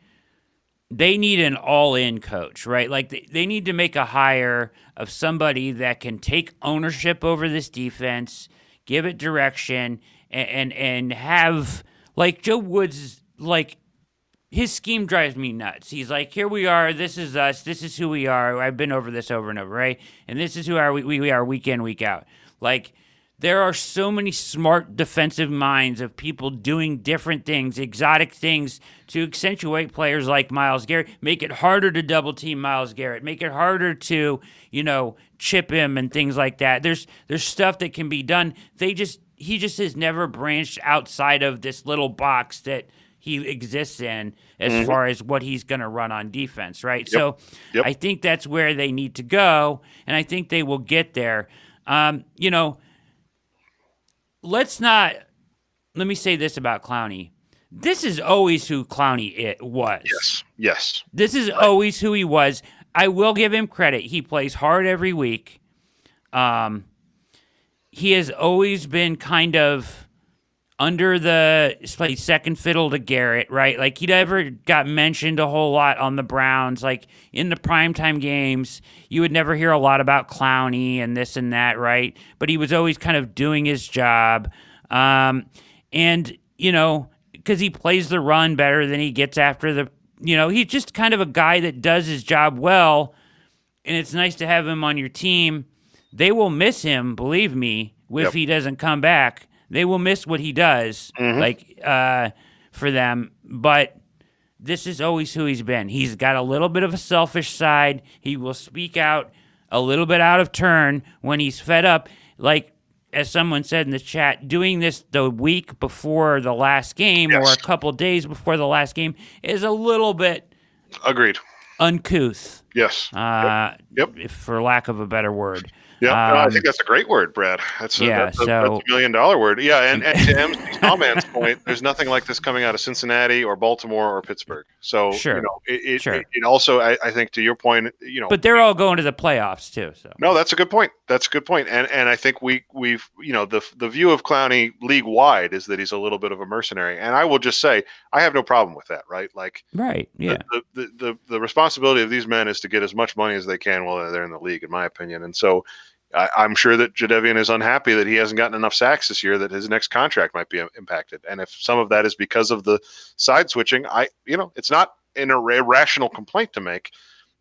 They need an all-in coach, right? Like they, they need to make a hire of somebody that can take ownership over this defense, give it direction, and and, and have like Joe Woods like his scheme drives me nuts. He's like, here we are, this is us, this is who we are. I've been over this over and over, right? And this is who are we, we, we are week in, week out. Like there are so many smart defensive minds of people doing different things, exotic things to accentuate players like Myles Garrett, make it harder to double team Myles Garrett, make it harder to, you know, chip him and things like that. There's there's stuff that can be done. They just he just has never branched outside of this little box that he exists in as far as what he's going to run on defense, right? So Yep. I think that's where they need to go, and I think they will get there. Um, you know, let's not. Let me say this about Clowney. This is always who Clowney it was. Yes, yes, This is always who he was. I will give him credit. He plays hard every week. Um, he has always been kind of under the played second fiddle to Garrett, right? Like he never got mentioned a whole lot on the Browns. Like in the primetime games, you would never hear a lot about Clowney and this and that, right? But he was always kind of doing his job. Um, and, you know, because he plays the run better than he gets after the, you know, he's just kind of a guy that does his job well. And it's nice to have him on your team. They will miss him, believe me, if yep. he doesn't come back they will miss what he does, mm-hmm. like uh, for them. But this is always who he's been. He's got a little bit of a selfish side. He will speak out a little bit out of turn when he's fed up. Like as someone said in the chat, doing this the week before the last game yes. or a couple days before the last game is a little bit agreed uncouth. Yes. Uh, yep. yep. For lack of a better word. Yeah, um, no, I think that's a great word, Brad. That's a, yeah, that's a, so, that's a million dollar word. Yeah, and, and to MC Smallman's point, there's nothing like this coming out of Cincinnati or Baltimore or Pittsburgh. So sure. you know, it, it, sure. it, it also, I, I, think, to your point, you know, but they're all going to the playoffs too. So no, that's a good point. That's a good point. And and I think we we've you know the the view of Clowney league wide is that he's a little bit of a mercenary, and I will just say I have no problem with that. Right, like right, yeah. The the, the, the responsibility of these men is to get as much money as they can while they're in the league, in my opinion, and so I, am sure that Jadeveon is unhappy that he hasn't gotten enough sacks this year that his next contract might be impacted. And if some of that is because of the side switching, I, you know, it's not an irrational complaint to make.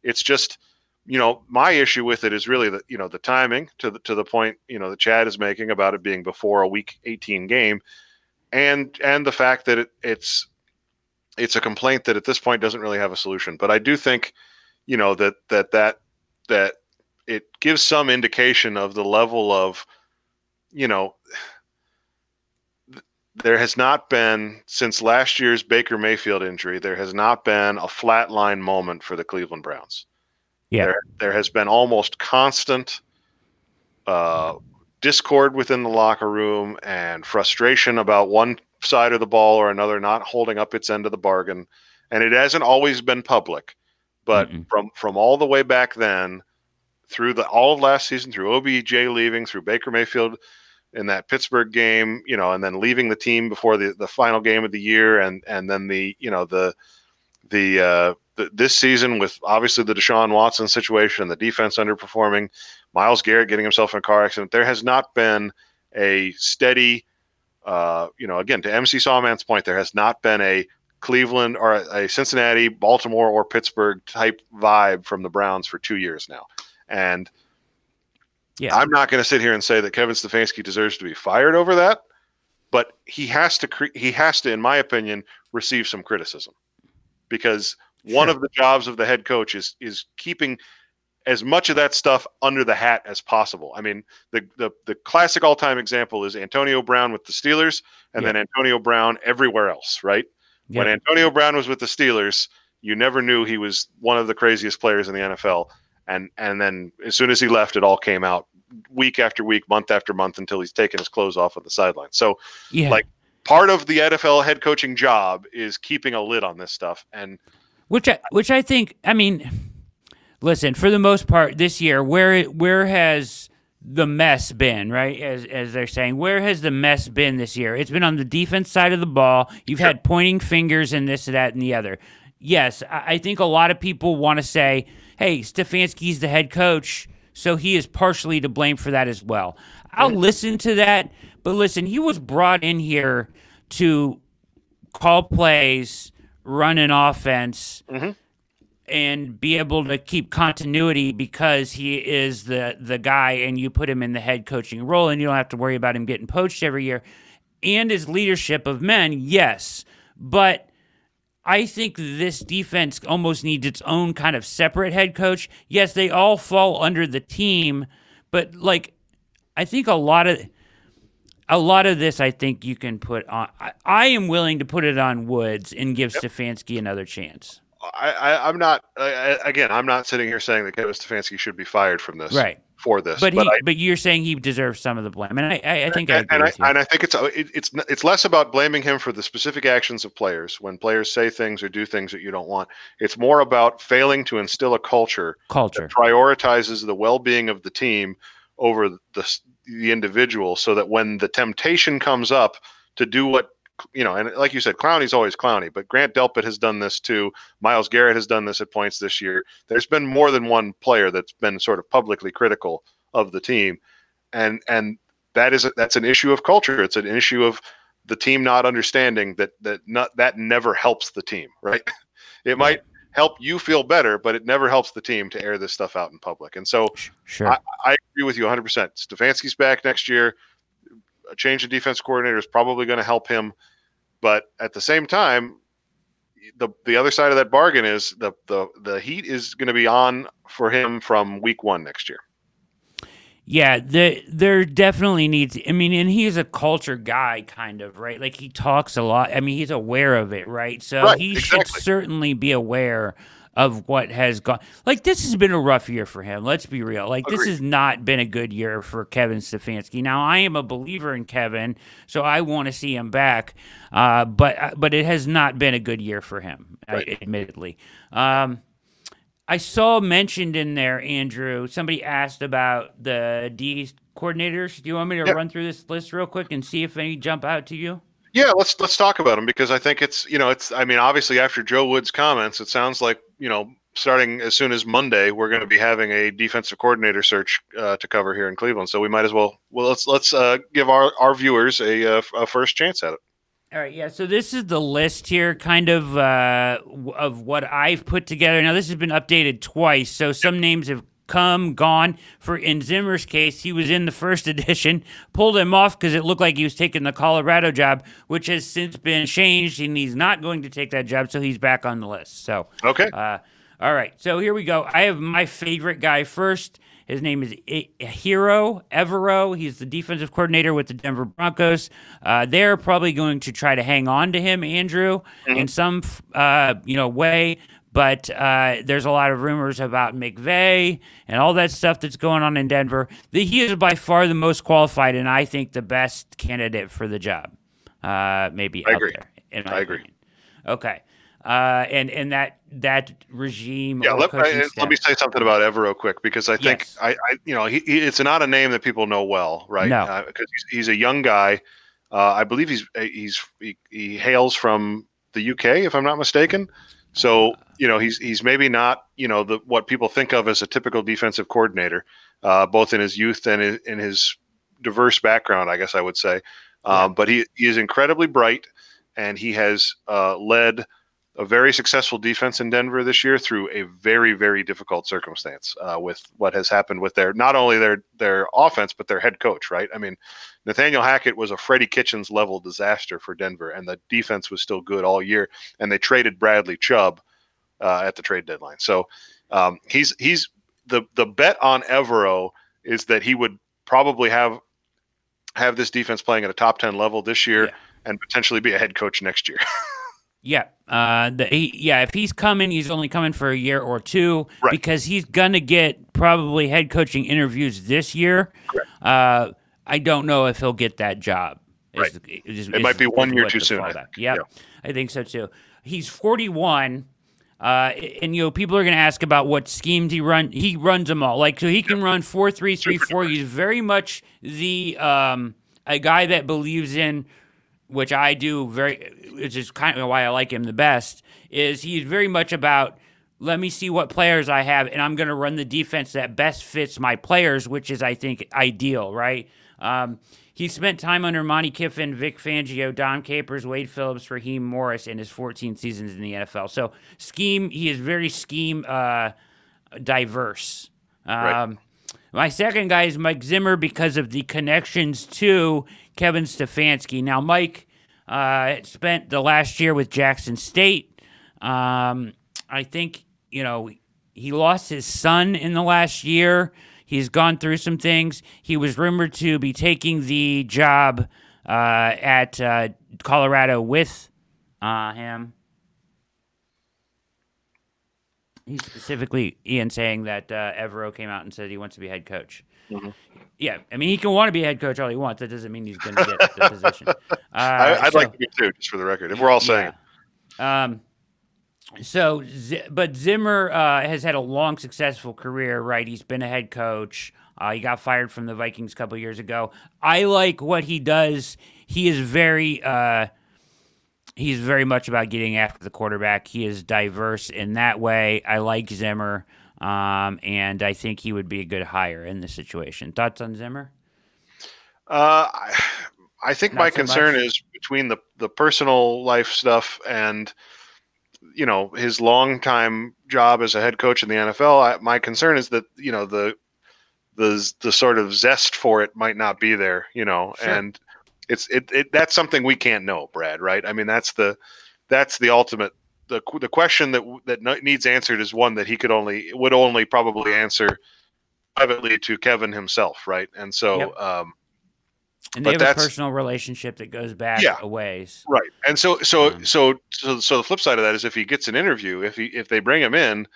It's just, you know, my issue with it is really the, you know, the timing to the, to the point, you know, that Chad is making about it being before a week 18 game and, and the fact that it, it's, it's a complaint that at this point doesn't really have a solution. But I do think, you know, that, that, that, that it gives some indication of the level of, you know, there has not been since last year's Baker Mayfield injury. There has not been a flatline moment for the Cleveland Browns. Yeah, there, there has been almost constant uh, discord within the locker room and frustration about one side of the ball or another not holding up its end of the bargain, and it hasn't always been public. But mm from from all the way back then, through the all of last season, through OBJ leaving, through Baker Mayfield in that Pittsburgh game, you know, and then leaving the team before the, the final game of the year, and and then the you know the the, uh, the this season with obviously the Deshaun Watson situation, the defense underperforming, Miles Garrett getting himself in a car accident. There has not been a steady, uh, you know, again to MC Sawman's point, there has not been a Cleveland or a Cincinnati, Baltimore, or Pittsburgh type vibe from the Browns for two years now. And yeah. I'm not going to sit here and say that Kevin Stefanski deserves to be fired over that, but he has to cre- he has to, in my opinion, receive some criticism because sure. one of the jobs of the head coach is is keeping as much of that stuff under the hat as possible. I mean, the the, the classic all time example is Antonio Brown with the Steelers, and yeah. then Antonio Brown everywhere else, right? Yeah. When Antonio Brown was with the Steelers, you never knew he was one of the craziest players in the NFL and and then as soon as he left, it all came out week after week, month after month until he's taken his clothes off on the sideline. So, yeah. like part of the NFL head coaching job is keeping a lid on this stuff, and which I, which I think, I mean, listen, for the most part, this year, where where has the mess been, right? As as they're saying, where has the mess been this year? It's been on the defense side of the ball. You've sure. had pointing fingers and this, that, and the other. Yes, I, I think a lot of people want to say hey, Stefanski's the head coach, so he is partially to blame for that as well. I'll listen to that, but listen, he was brought in here to call plays, run an offense, mm-hmm. and be able to keep continuity because he is the the guy, and you put him in the head coaching role, and you don't have to worry about him getting poached every year. And his leadership of men, yes, but I think this defense almost needs its own kind of separate head coach. Yes, they all fall under the team, but like I think a lot of a lot of this I think you can put on I, I am willing to put it on Woods and give yep. Stefanski another chance. I, I am not I, again I'm not sitting here saying that Kevin Stefanski should be fired from this. Right for this. But, but, he, I, but you're saying he deserves some of the blame, and I, I, I think and, I and I, and I think it's uh, it, it's it's less about blaming him for the specific actions of players when players say things or do things that you don't want. It's more about failing to instill a culture culture prioritizes the well-being of the team over the the individual, so that when the temptation comes up to do what you know, and like you said, Clowney's always Clowney, but Grant Delpit has done this too. Myles Garrett has done this at points this year. There's been more than one player that's been sort of publicly critical of the team, and and that is a, that's an issue of culture. It's an issue of the team not understanding that that not that never helps the team, right? It might help you feel better, but it never helps the team to air this stuff out in public. And so, sure, I, I agree with you 100. percent Stefanski's back next year. A change in defense coordinator is probably going to help him, but at the same time, the the other side of that bargain is the the the heat is going to be on for him from week one next year. Yeah, there there definitely needs. I mean, and he's a culture guy, kind of right. Like he talks a lot. I mean, he's aware of it, right? So right, he exactly. should certainly be aware of what has gone. Like this has been a rough year for him. Let's be real. Like Agreed. this has not been a good year for Kevin Stefanski. Now I am a believer in Kevin, so I want to see him back. Uh, but but it has not been a good year for him, right. admittedly. Um, I saw mentioned in there, Andrew. Somebody asked about the D coordinators. Do you want me to yeah. run through this list real quick and see if any jump out to you? Yeah, let's let's talk about them because I think it's you know it's I mean obviously after Joe Wood's comments, it sounds like you know starting as soon as Monday we're going to be having a defensive coordinator search uh, to cover here in Cleveland. So we might as well well let's let's uh, give our our viewers a, uh, a first chance at it. All right, yeah. So this is the list here, kind of uh, of what I've put together. Now this has been updated twice, so some names have come gone. For in Zimmer's case, he was in the first edition, pulled him off because it looked like he was taking the Colorado job, which has since been changed, and he's not going to take that job, so he's back on the list. So okay, uh, all right. So here we go. I have my favorite guy first. His name is Ejiro Evero. He's the defensive coordinator with the Denver Broncos. Uh, they're probably going to try to hang on to him, Andrew, mm-hmm. in some uh, you know way. But uh, there's a lot of rumors about McVay and all that stuff that's going on in Denver. The, he is by far the most qualified, and I think the best candidate for the job. Uh, maybe I agree. there. I agree. Opinion. Okay. Uh, and and that that regime. Yeah, let, I, let, me say something about Evero quick because I think yes. I, I, you know, he, he, it's not a name that people know well, right? No, because uh, he's, he's, a young guy. Uh, I believe he's he's he, he, hails from the UK, if I'm not mistaken. So you know, he's he's maybe not you know the what people think of as a typical defensive coordinator, uh, both in his youth and in, in, his diverse background, I guess I would say. Um, yeah. But he, he is incredibly bright, and he has uh, led a very successful defense in Denver this year through a very very difficult circumstance uh, with what has happened with their not only their their offense but their head coach right? I mean Nathaniel Hackett was a Freddie Kitchens level disaster for Denver and the defense was still good all year and they traded Bradley Chubb uh, at the trade deadline. So um, he's he's the the bet on Evero is that he would probably have have this defense playing at a top 10 level this year yeah. and potentially be a head coach next year Yeah, uh, the, he, yeah. If he's coming, he's only coming for a year or two right. because he's gonna get probably head coaching interviews this year. Uh, I don't know if he'll get that job. Right. Is, is, it might be one year too soon. Yep, yeah, I think so too. He's forty-one. Uh, and you know, people are going to ask about what schemes he run. He runs them all. Like so, he can run four three three four. He's very much the um, a guy that believes in which I do very, which is kind of why I like him the best, is he's very much about let me see what players I have, and I'm going to run the defense that best fits my players, which is, I think, ideal, right? Um, he spent time under Monty Kiffin, Vic Fangio, Dom Capers, Wade Phillips, Raheem Morris in his 14 seasons in the NFL. So scheme, he is very scheme uh, diverse. Um, right. My second guy is Mike Zimmer because of the connections to Kevin Stefanski. Now, Mike uh, spent the last year with Jackson State. Um, I think, you know, he lost his son in the last year. He's gone through some things. He was rumored to be taking the job uh, at uh, Colorado with uh, him. He's specifically Ian saying that uh, Evero came out and said he wants to be head coach. Mm-hmm. Yeah, I mean he can want to be head coach all he wants. That doesn't mean he's going to get the position. Uh, I, would so, like to be too, just for the record. If we're all saying yeah. Um, So, but Zimmer uh, has had a long, successful career, right? He's been a head coach. Uh, he got fired from the Vikings a couple years ago. I like what he does. He is very, uh, he's very much about getting after the quarterback. He is diverse in that way. I like Zimmer, um, and I think he would be a good hire in this situation. Thoughts on Zimmer? Uh, I, think Not my so concern much. is between the the personal life stuff and you know his long time job as a head coach in the NFL. I, my concern is that you know the the the sort of zest for it might not be there. You know, sure. and it's it, it that's something we can't know, Brad. Right? I mean, that's the that's the ultimate. The, the question that that needs answered is one that he could only would only probably answer privately to Kevin himself, right? And so, yep. um, and they but have a personal relationship that goes back yeah, a ways. Right. And so so um, so so so the flip side of that is if he gets an interview, if he if they bring him in,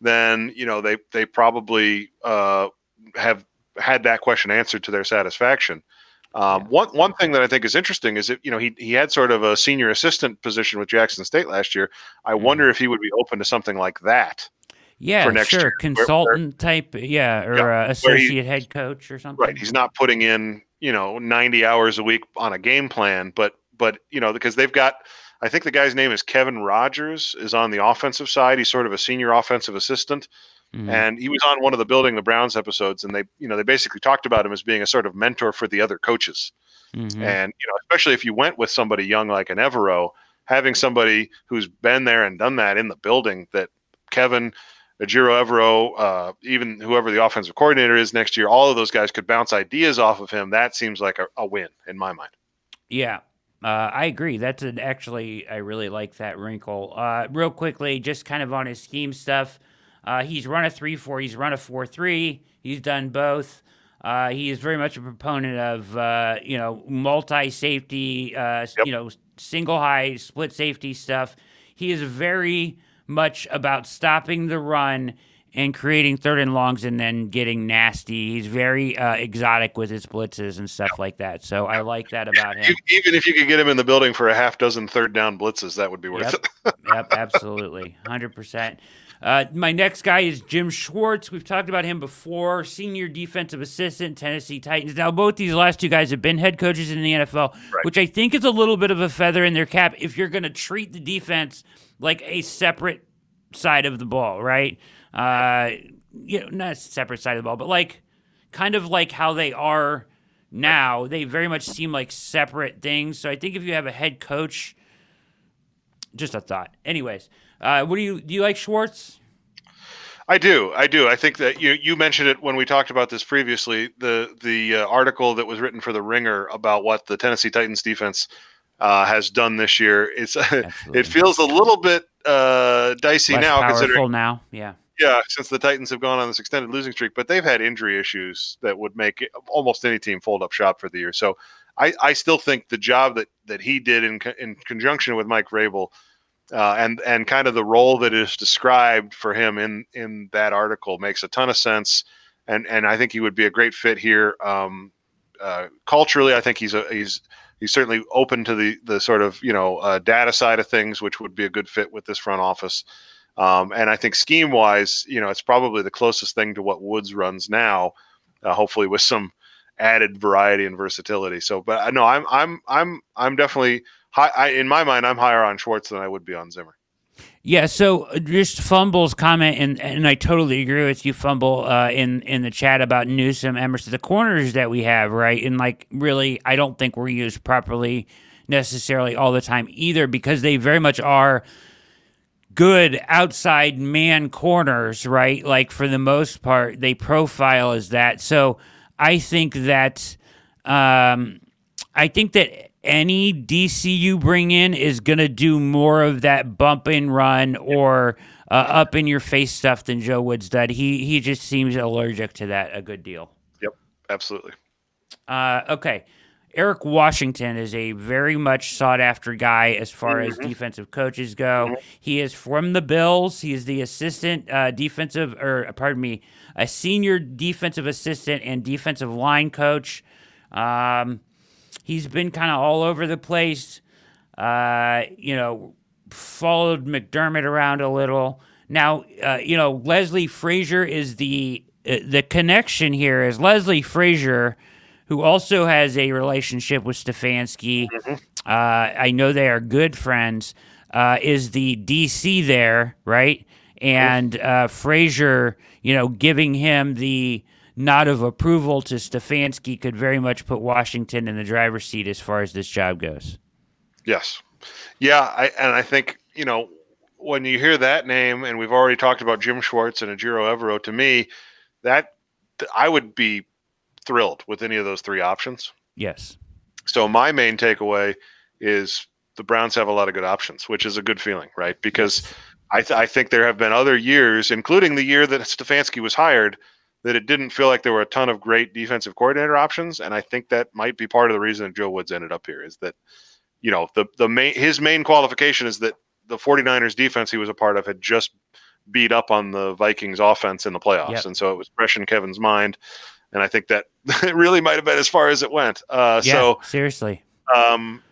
then you know they they probably uh, have had that question answered to their satisfaction. Um, yeah. One one thing that I think is interesting is that you know he he had sort of a senior assistant position with Jackson State last year. I mm-hmm. wonder if he would be open to something like that. Yeah, sure. Year, Consultant where, type, yeah, or yeah, uh, associate he, head coach or something. Right. He's not putting in you know 90 hours a week on a game plan but but you know because they've got i think the guy's name is kevin rogers is on the offensive side he's sort of a senior offensive assistant mm-hmm. and he was on one of the building the browns episodes and they you know they basically talked about him as being a sort of mentor for the other coaches mm-hmm. and you know especially if you went with somebody young like an evero having somebody who's been there and done that in the building that kevin Ejiro Evero, uh, even whoever the offensive coordinator is next year, all of those guys could bounce ideas off of him. That seems like a, a win in my mind. Yeah, uh, I agree. That's an, actually, I really like that wrinkle. Uh, real quickly, just kind of on his scheme stuff. Uh, he's run a 3 4, he's run a 4 3, he's done both. Uh, he is very much a proponent of, uh, you know, multi safety, yep. you know, single high, split safety stuff. He is very much about stopping the run and creating third and longs and then getting nasty. He's very uh, exotic with his blitzes and stuff like that. So I like that about him. Even if you could get him in the building for a half dozen third down blitzes, that would be worth yep. it. yep, absolutely. 100%. Uh, my next guy is Jim Schwartz. We've talked about him before, senior defensive assistant, Tennessee Titans. Now, both these last two guys have been head coaches in the NFL, right. which I think is a little bit of a feather in their cap if you're going to treat the defense – like a separate side of the ball, right? Uh, you know, not a separate side of the ball, but like kind of like how they are now. They very much seem like separate things. So I think if you have a head coach, just a thought. Anyways, uh, what do you do? You like Schwartz? I do. I do. I think that you you mentioned it when we talked about this previously. The the uh, article that was written for the Ringer about what the Tennessee Titans defense uh, has done this year. It's it feels a little bit uh, dicey Less now. Considering now, yeah, yeah, since the Titans have gone on this extended losing streak, but they've had injury issues that would make almost any team fold up shop for the year. So I, I still think the job that that he did in in conjunction with Mike Vrabel. Uh, and and kind of the role that is described for him in in that article makes a ton of sense, and and I think he would be a great fit here. Um, uh, culturally, I think he's a he's he's certainly open to the the sort of you know uh, data side of things, which would be a good fit with this front office. Um, and I think scheme wise, you know, it's probably the closest thing to what Woods runs now, uh, hopefully with some added variety and versatility. So, but uh, no, I'm I'm I'm I'm definitely high. I, in my mind, I'm higher on Schwartz than I would be on Zimmer. Yeah, so uh, just Fumble's comment, and, and I totally agree with you, Fumble, uh, in in the chat about Newsome, Emerson, the corners that we have, right? And like, really, I don't think we're used properly necessarily all the time either, because they very much are good outside man corners, right? Like for the most part, they profile as that. So I think that, um, I think that any DC you bring in is going to do more of that bump and run or uh, up in your face stuff than Joe Woods did. He he just seems allergic to that a good deal. Yep, absolutely. Uh, okay. Eric Washington is a very much sought after guy as far mm-hmm. as defensive coaches go. Mm-hmm. He is from the Bills. He is the assistant uh, defensive, or pardon me, a senior defensive assistant and defensive line coach. Um, He's been kind of all over the place. Uh, you know, followed McDermott around a little. Now, uh, you know, Leslie Frazier is the uh, the connection here is Leslie Frazier, who also has a relationship with Stefanski. Mm-hmm. Uh, I know they are good friends. Uh, is the DC there, right? And uh, Frazier, you know, giving him the nod of approval to Stefanski could very much put Washington in the driver's seat as far as this job goes. Yes. Yeah, I, and I think, you know, when you hear that name, and we've already talked about Jim Schwartz and Ejiro Evero, to me, that I would be thrilled with any of those three options. Yes. So my main takeaway is the Browns have a lot of good options, which is a good feeling, right? Because I, th- I think there have been other years, including the year that Stefanski was hired, that it didn't feel like there were a ton of great defensive coordinator options, and I think that might be part of the reason Joe Woods ended up here is that, you know, the the main his main qualification is that the 49ers defense he was a part of had just beat up on the Vikings offense in the playoffs, yep. and so it was fresh in Kevin's mind, and I think that it really might have been as far as it went. Uh, yeah, so seriously, um,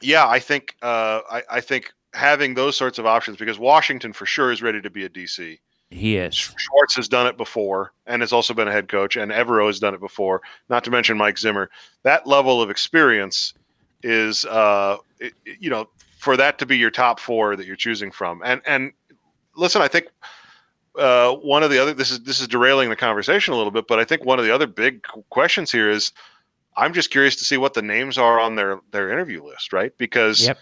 yeah, I think uh, I, I think having those sorts of options because Washington for sure is ready to be a DC. He is. Schwartz has done it before and has also been a head coach, and Evero has done it before, not to mention Mike Zimmer. That level of experience is, uh, it, you know, for that to be your top four that you're choosing from. And, and listen, I think uh, one of the other, this is, this is derailing the conversation a little bit, but I think one of the other big questions here is I'm just curious to see what the names are on their, their interview list, right? Because yep.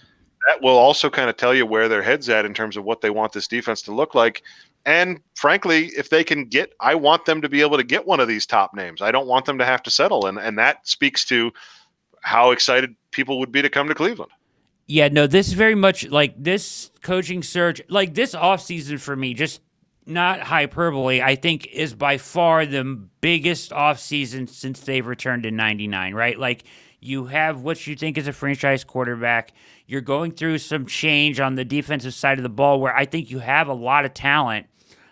that will also kind of tell you where their head's at in terms of what they want this defense to look like and frankly, if they can get, I want them to be able to get one of these top names. I don't want them to have to settle. And, and that speaks to how excited people would be to come to Cleveland. Yeah, no, this is very much like this coaching search, like this offseason for me, just not hyperbole, I think is by far the biggest offseason since they've returned in 99, right? Like you have what you think is a franchise quarterback. You're going through some change on the defensive side of the ball where I think you have a lot of talent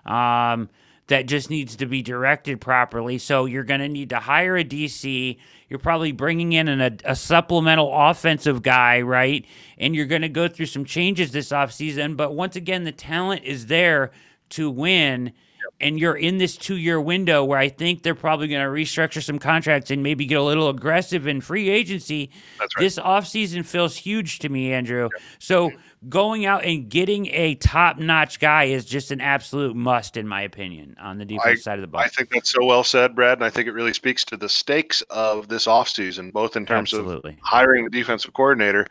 um, that just needs to be directed properly. So you're going to need to hire a DC. You're probably bringing in an, a, a supplemental offensive guy, right? And you're going to go through some changes this offseason. But once again, the talent is there to win and you're in this two year window where I think they're probably going to restructure some contracts and maybe get a little aggressive in free agency. Right. This offseason feels huge to me, Andrew. So going out and getting a top notch guy is just an absolute must, in my opinion, on the defense I, side of the ball. I think that's so well said, Brad. And I think it really speaks to the stakes of this offseason, both in terms Absolutely. of hiring the defensive coordinator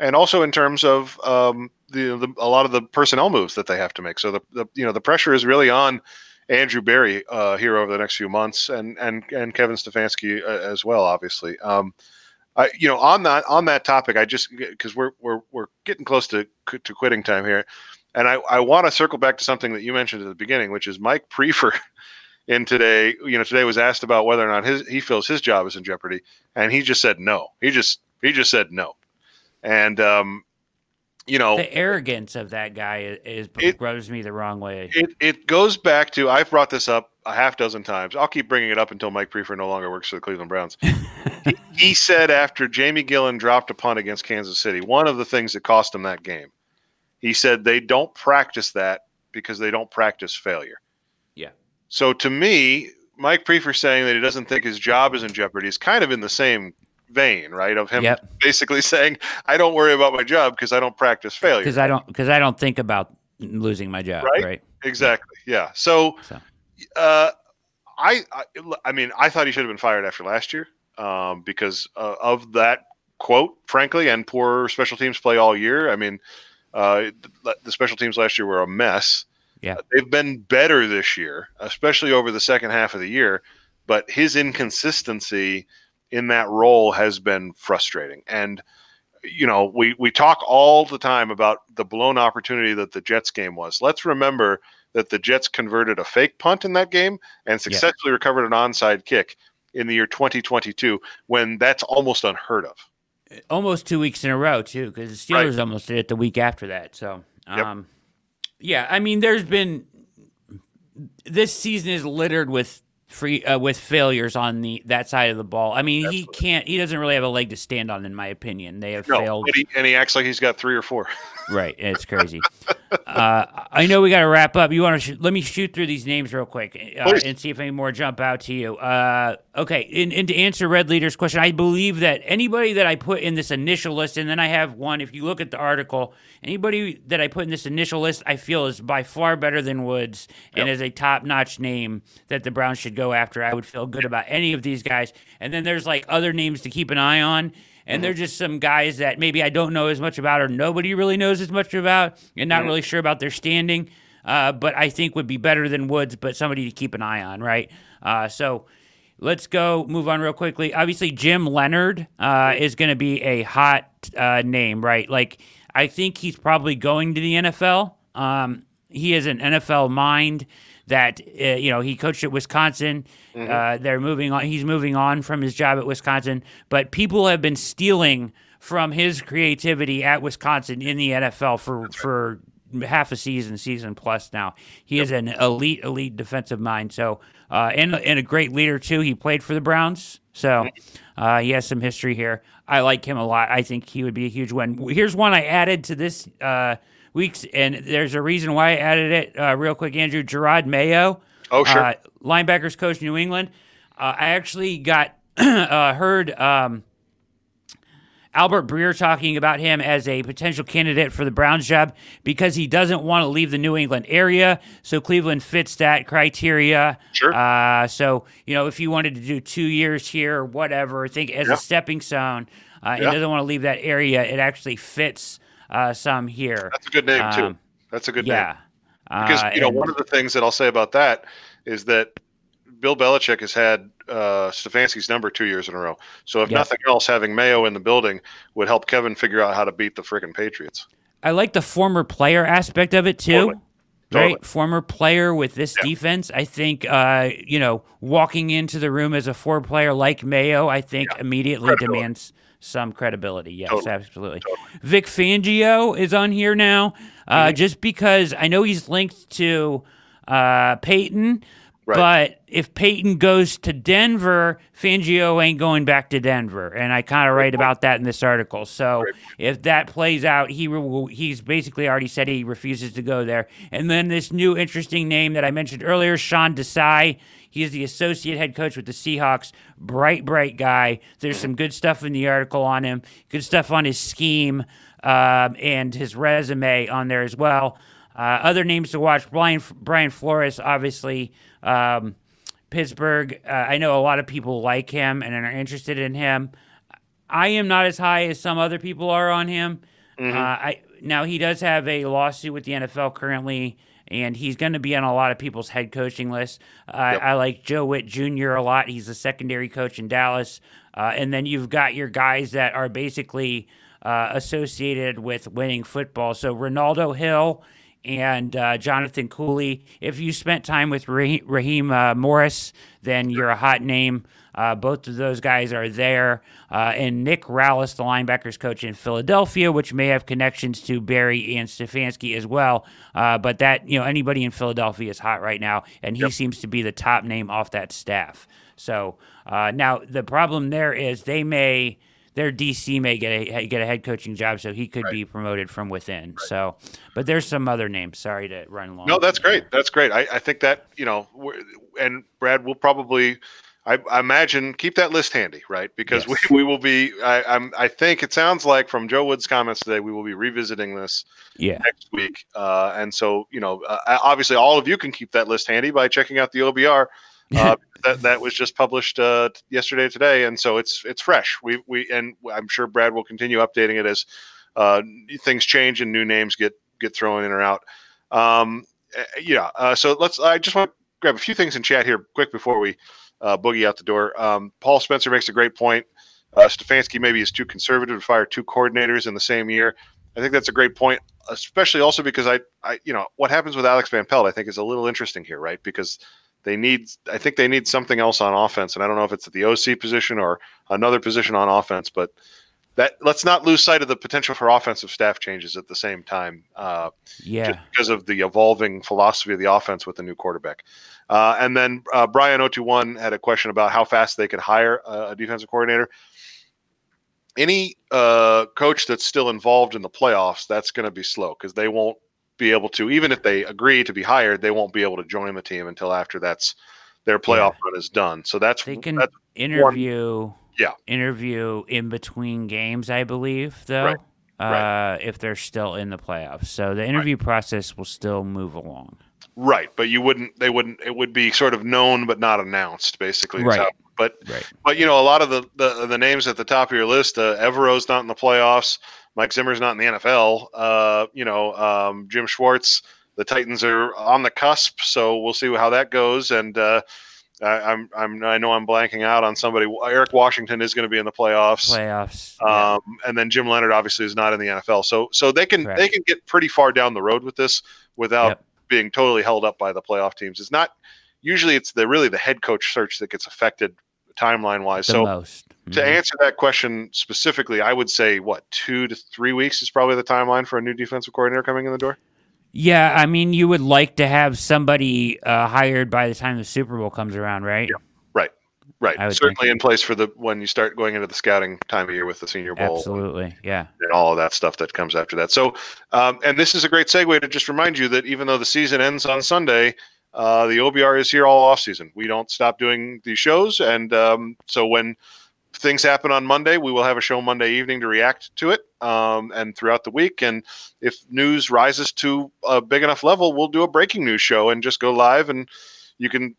and also in terms of um, the, the, a lot of the personnel moves that they have to make. So the, the you know the pressure is really on Andrew Berry uh, here over the next few months, and and and Kevin Stefanski uh, as well, obviously. Um, I, you know, on that on that topic, I just because we're we're we're getting close to to quitting time here, and I I want to circle back to something that you mentioned at the beginning, which is Mike Priefer. In today, you know, today was asked about whether or not his he feels his job is in jeopardy, and he just said no. He just he just said no, and um, you know the arrogance of that guy is, is rubs me the wrong way. It it goes back to I've brought this up a half dozen times. I'll keep bringing it up until Mike Priefer no longer works for the Cleveland Browns. he, he said after Jamie Gillan dropped a punt against Kansas City, one of the things that cost him that game, he said they don't practice that because they don't practice failure. Yeah. So to me, Mike Priefer saying that he doesn't think his job is in jeopardy is kind of in the same vein, right? Of him yep. basically saying, "I don't worry about my job because I don't practice failure." Because I don't because I don't think about losing my job, right? right? Exactly. Yeah. So, so. Uh, I, I, I mean, I thought he should have been fired after last year um, because uh, of that quote, frankly, and poor special teams play all year. I mean, uh, the, the special teams last year were a mess. Yeah, uh, they've been better this year, especially over the second half of the year. But his inconsistency in that role has been frustrating. And you know, we we talk all the time about the blown opportunity that the Jets game was. Let's remember that the Jets converted a fake punt in that game and successfully yeah. recovered an onside kick in the year 2022 when that's almost unheard of. Almost two weeks in a row too, because the Steelers right. almost did it the week after that. So, um, yep. yeah, I mean, there's been this season is littered with free uh, with failures on the that side of the ball. I mean, Absolutely. he can't. He doesn't really have a leg to stand on, in my opinion. They have no, failed, and he, and he acts like he's got three or four. right, it's crazy. uh, I know we got to wrap up. You want to sh- let me shoot through these names real quick uh, and see if any more jump out to you. Uh, okay, and, and to answer Red Leader's question, I believe that anybody that I put in this initial list, and then I have one. If you look at the article, anybody that I put in this initial list, I feel is by far better than Woods and is a top-notch name that the Browns should go after. I would feel good about any of these guys. And then there's like other names to keep an eye on. And mm-hmm. they're just some guys that maybe I don't know as much about or nobody really knows as much about and not mm-hmm. really sure about their standing. Uh, but I think would be better than Woods, but somebody to keep an eye on, right? Uh, so let's go move on real quickly. Obviously, Jim Leonhard uh, is going to be a hot uh, name, right? Like, I think he's probably going to the NFL. Um, he has an NFL mind that uh, you know he coached at Wisconsin. Mm-hmm. Uh, they're moving on. He's moving on from his job at Wisconsin, but people have been stealing from his creativity at Wisconsin in the NFL for for half a season, season plus now. He yep. is an elite, elite defensive mind. So, uh, and and a great leader too. He played for the Browns, so mm-hmm. uh, he has some history here. I like him a lot. I think he would be a huge win. Here's one I added to this uh, weeks, and there's a reason why I added it uh, real quick, Andrew. Jerod Mayo, oh sure, uh, linebackers coach New England. Uh, I actually got uh, heard um, Albert Breer talking about him as a potential candidate for the Browns job because he doesn't want to leave the New England area. So Cleveland fits that criteria. Sure. Uh, so you know, if you wanted to do two years here or whatever, think as a stepping stone. Uh, He doesn't want to leave that area. It actually fits uh, some here. That's a good name too. Um, That's a good name. yeah. name. Because uh, you know, and, one of the things that I'll say about that is that Bill Belichick has had uh, Stefanski's number two years in a row. So if nothing else, having Mayo in the building would help Kevin figure out how to beat the freaking Patriots. I like the former player aspect of it too. Totally. Totally. Right, former player with this yeah. defense. I think, uh, you know, walking into the room as a four player like Mayo, I think yeah. immediately demands some credibility. Yes, totally. absolutely. Totally. Vic Fangio is on here now, uh, mm-hmm. just because I know he's linked to uh, Payton. Right. But if Payton goes to Denver, Fangio ain't going back to Denver, and I kind of write about that in this article. So right. if that plays out, he will, he's basically already said he refuses to go there. And then this new interesting name that I mentioned earlier, Sean Desai. He is the associate head coach with the Seahawks. Bright, bright guy. There's some good stuff in the article on him. Good stuff on his scheme um, and his resume on there as well. Uh, other names to watch: Brian Brian Flores, obviously. Um, Pittsburgh. Uh, I know a lot of people like him and are interested in him. I am not as high as some other people are on him. Mm-hmm. Uh, I now he does have a lawsuit with the NFL currently and he's going to be on a lot of people's head coaching lists. Uh, yep. I like Joe Whitt Jr. a lot. He's a secondary coach in Dallas. Uh, and then you've got your guys that are basically uh, associated with winning football. So Ronaldo Hill and uh, Jonathan Cooley. If you spent time with Raheem uh, Morris, then you're a hot name. Uh, both of those guys are there. Uh, and Nick Rallis, the linebackers coach in Philadelphia, which may have connections to Berry and Stefanski as well. Uh, but that, you know, anybody in Philadelphia is hot right now, and he yep. seems to be the top name off that staff. So uh, now the problem there is they may their DC may get a get a head coaching job, so he could right. be promoted from within. Right. So, but there's some other names. Sorry to run long. No, that's great. That's great. I, I think that you know, and Brad will probably I, I, imagine keep that list handy, right? Because yes. we, we will be. I, I'm. I think it sounds like from Joe Woods' comments today, we will be revisiting this yeah. next week. Uh, and so you know, uh, obviously, all of you can keep that list handy by checking out the OBR. Uh, that that was just published uh, yesterday today, and so it's it's fresh. We we and I'm sure Brad will continue updating it as uh, things change and new names get get thrown in or out. Um, eh, yeah. Uh, so let's. I just want to grab a few things in chat here quick before we uh, boogie out the door. Um, Paul Spencer makes a great point. Uh, Stefanski maybe is too conservative to fire two coordinators in the same year. I think that's a great point, especially also because I, I, you know, what happens with Alex Van Pelt, I think is a little interesting here, right? Because they need, I think they need something else on offense, and I don't know if it's at the OC position or another position on offense, but that let's not lose sight of the potential for offensive staff changes at the same time. Uh, yeah, because of the evolving philosophy of the offense with the new quarterback. Uh, and then uh, Brian 021 had a question about how fast they could hire a, a defensive coordinator. Any uh, coach that's still involved in the playoffs, that's going to be slow because they won't be able to, even if they agree to be hired, they won't be able to join the team until after that's their playoff yeah. run is done. So that's they can that's interview. One, yeah, interview in between games, I believe, though. Right. Uh, right. if they're still in the playoffs, so the interview right. process will still move along. Right, but you wouldn't. They wouldn't. It would be sort of known but not announced, basically. Right. How, but right. but you know, a lot of the, the the names at the top of your list, uh, Evero's not in the playoffs. Mike Zimmer's not in the NFL. Uh, you know, um, Jim Schwartz. The Titans are on the cusp, so we'll see how that goes. And uh, I, am I'm, I'm I know I'm blanking out on somebody. Eric Washington is going to be in the playoffs. Playoffs. Um, yeah. and then Jim Leonhard obviously is not in the NFL. So so they can Correct. they can get pretty far down the road with this without yep being totally held up by the playoff teams. It's not usually it's the really the head coach search that gets affected timeline wise. The so mm-hmm. to answer that question specifically, I would say what two to three weeks is probably the timeline for a new defensive coordinator coming in the door. Yeah, I mean, you would like to have somebody uh, hired by the time the Super Bowl comes around, right? Yeah. Right. right. Certainly in place for the when you start going into the scouting time of year with the Senior Bowl. Absolutely. Yeah. And all of that stuff that comes after that. So, um, and this is a great segue to just remind you that even though the season ends on Sunday, uh, the OBR is here all off season. We don't stop doing these shows, and um, so when things happen on Monday, we will have a show Monday evening to react to it, um, and throughout the week. And if news rises to a big enough level, we'll do a breaking news show and just go live, and you can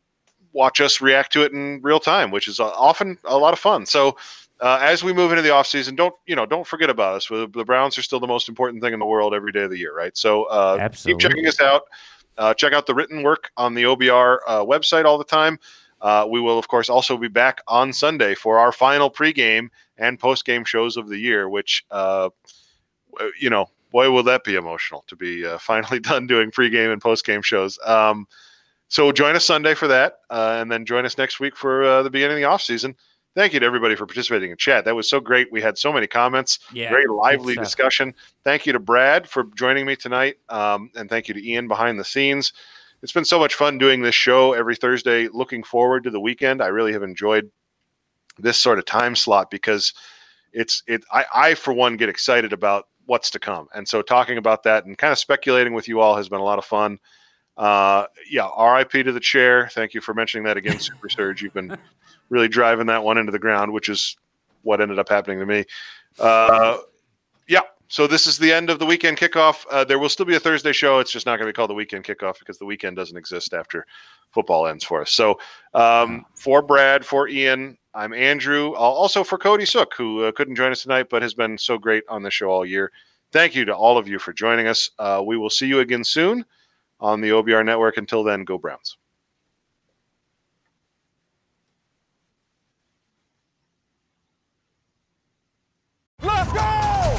watch us react to it in real time, which is uh, often a lot of fun. So uh, as we move into the offseason, don't you know, don't forget about us. The Browns are still the most important thing in the world every day of the year, right? So uh, keep checking us out. Uh, check out the written work on the OBR uh, website all the time. Uh, we will, of course, also be back on Sunday for our final pregame and postgame shows of the year, which, you know, boy, will that be emotional to be finally done doing pregame and postgame shows. Um, so join us Sunday for that, uh, and then join us next week for uh, the beginning of the off season. Thank you to everybody for participating in chat. That was so great. We had so many comments. Yeah, very lively discussion. Thank you to Brad for joining me tonight, um, and thank you to Ian behind the scenes. It's been so much fun doing this show every Thursday. Looking forward to the weekend. I really have enjoyed this sort of time slot because it's it. I, I for one get excited about what's to come, and so talking about that and kind of speculating with you all has been a lot of fun. Uh, yeah, RIP to the chair. Thank you for mentioning that again, Super Surge. You've been really driving that one into the ground, which is what ended up happening to me. Uh, so this is the end of the weekend kickoff. Uh, there will still be a Thursday show. It's just not going to be called the weekend kickoff because the weekend doesn't exist after football ends for us. So um, for Brad, for Ian, I'm Andrew. Also for Cody Suek, who uh, couldn't join us tonight but has been so great on the show all year. Thank you to all of you for joining us. Uh, we will see you again soon on the OBR network. Until then, go Browns. Let's go!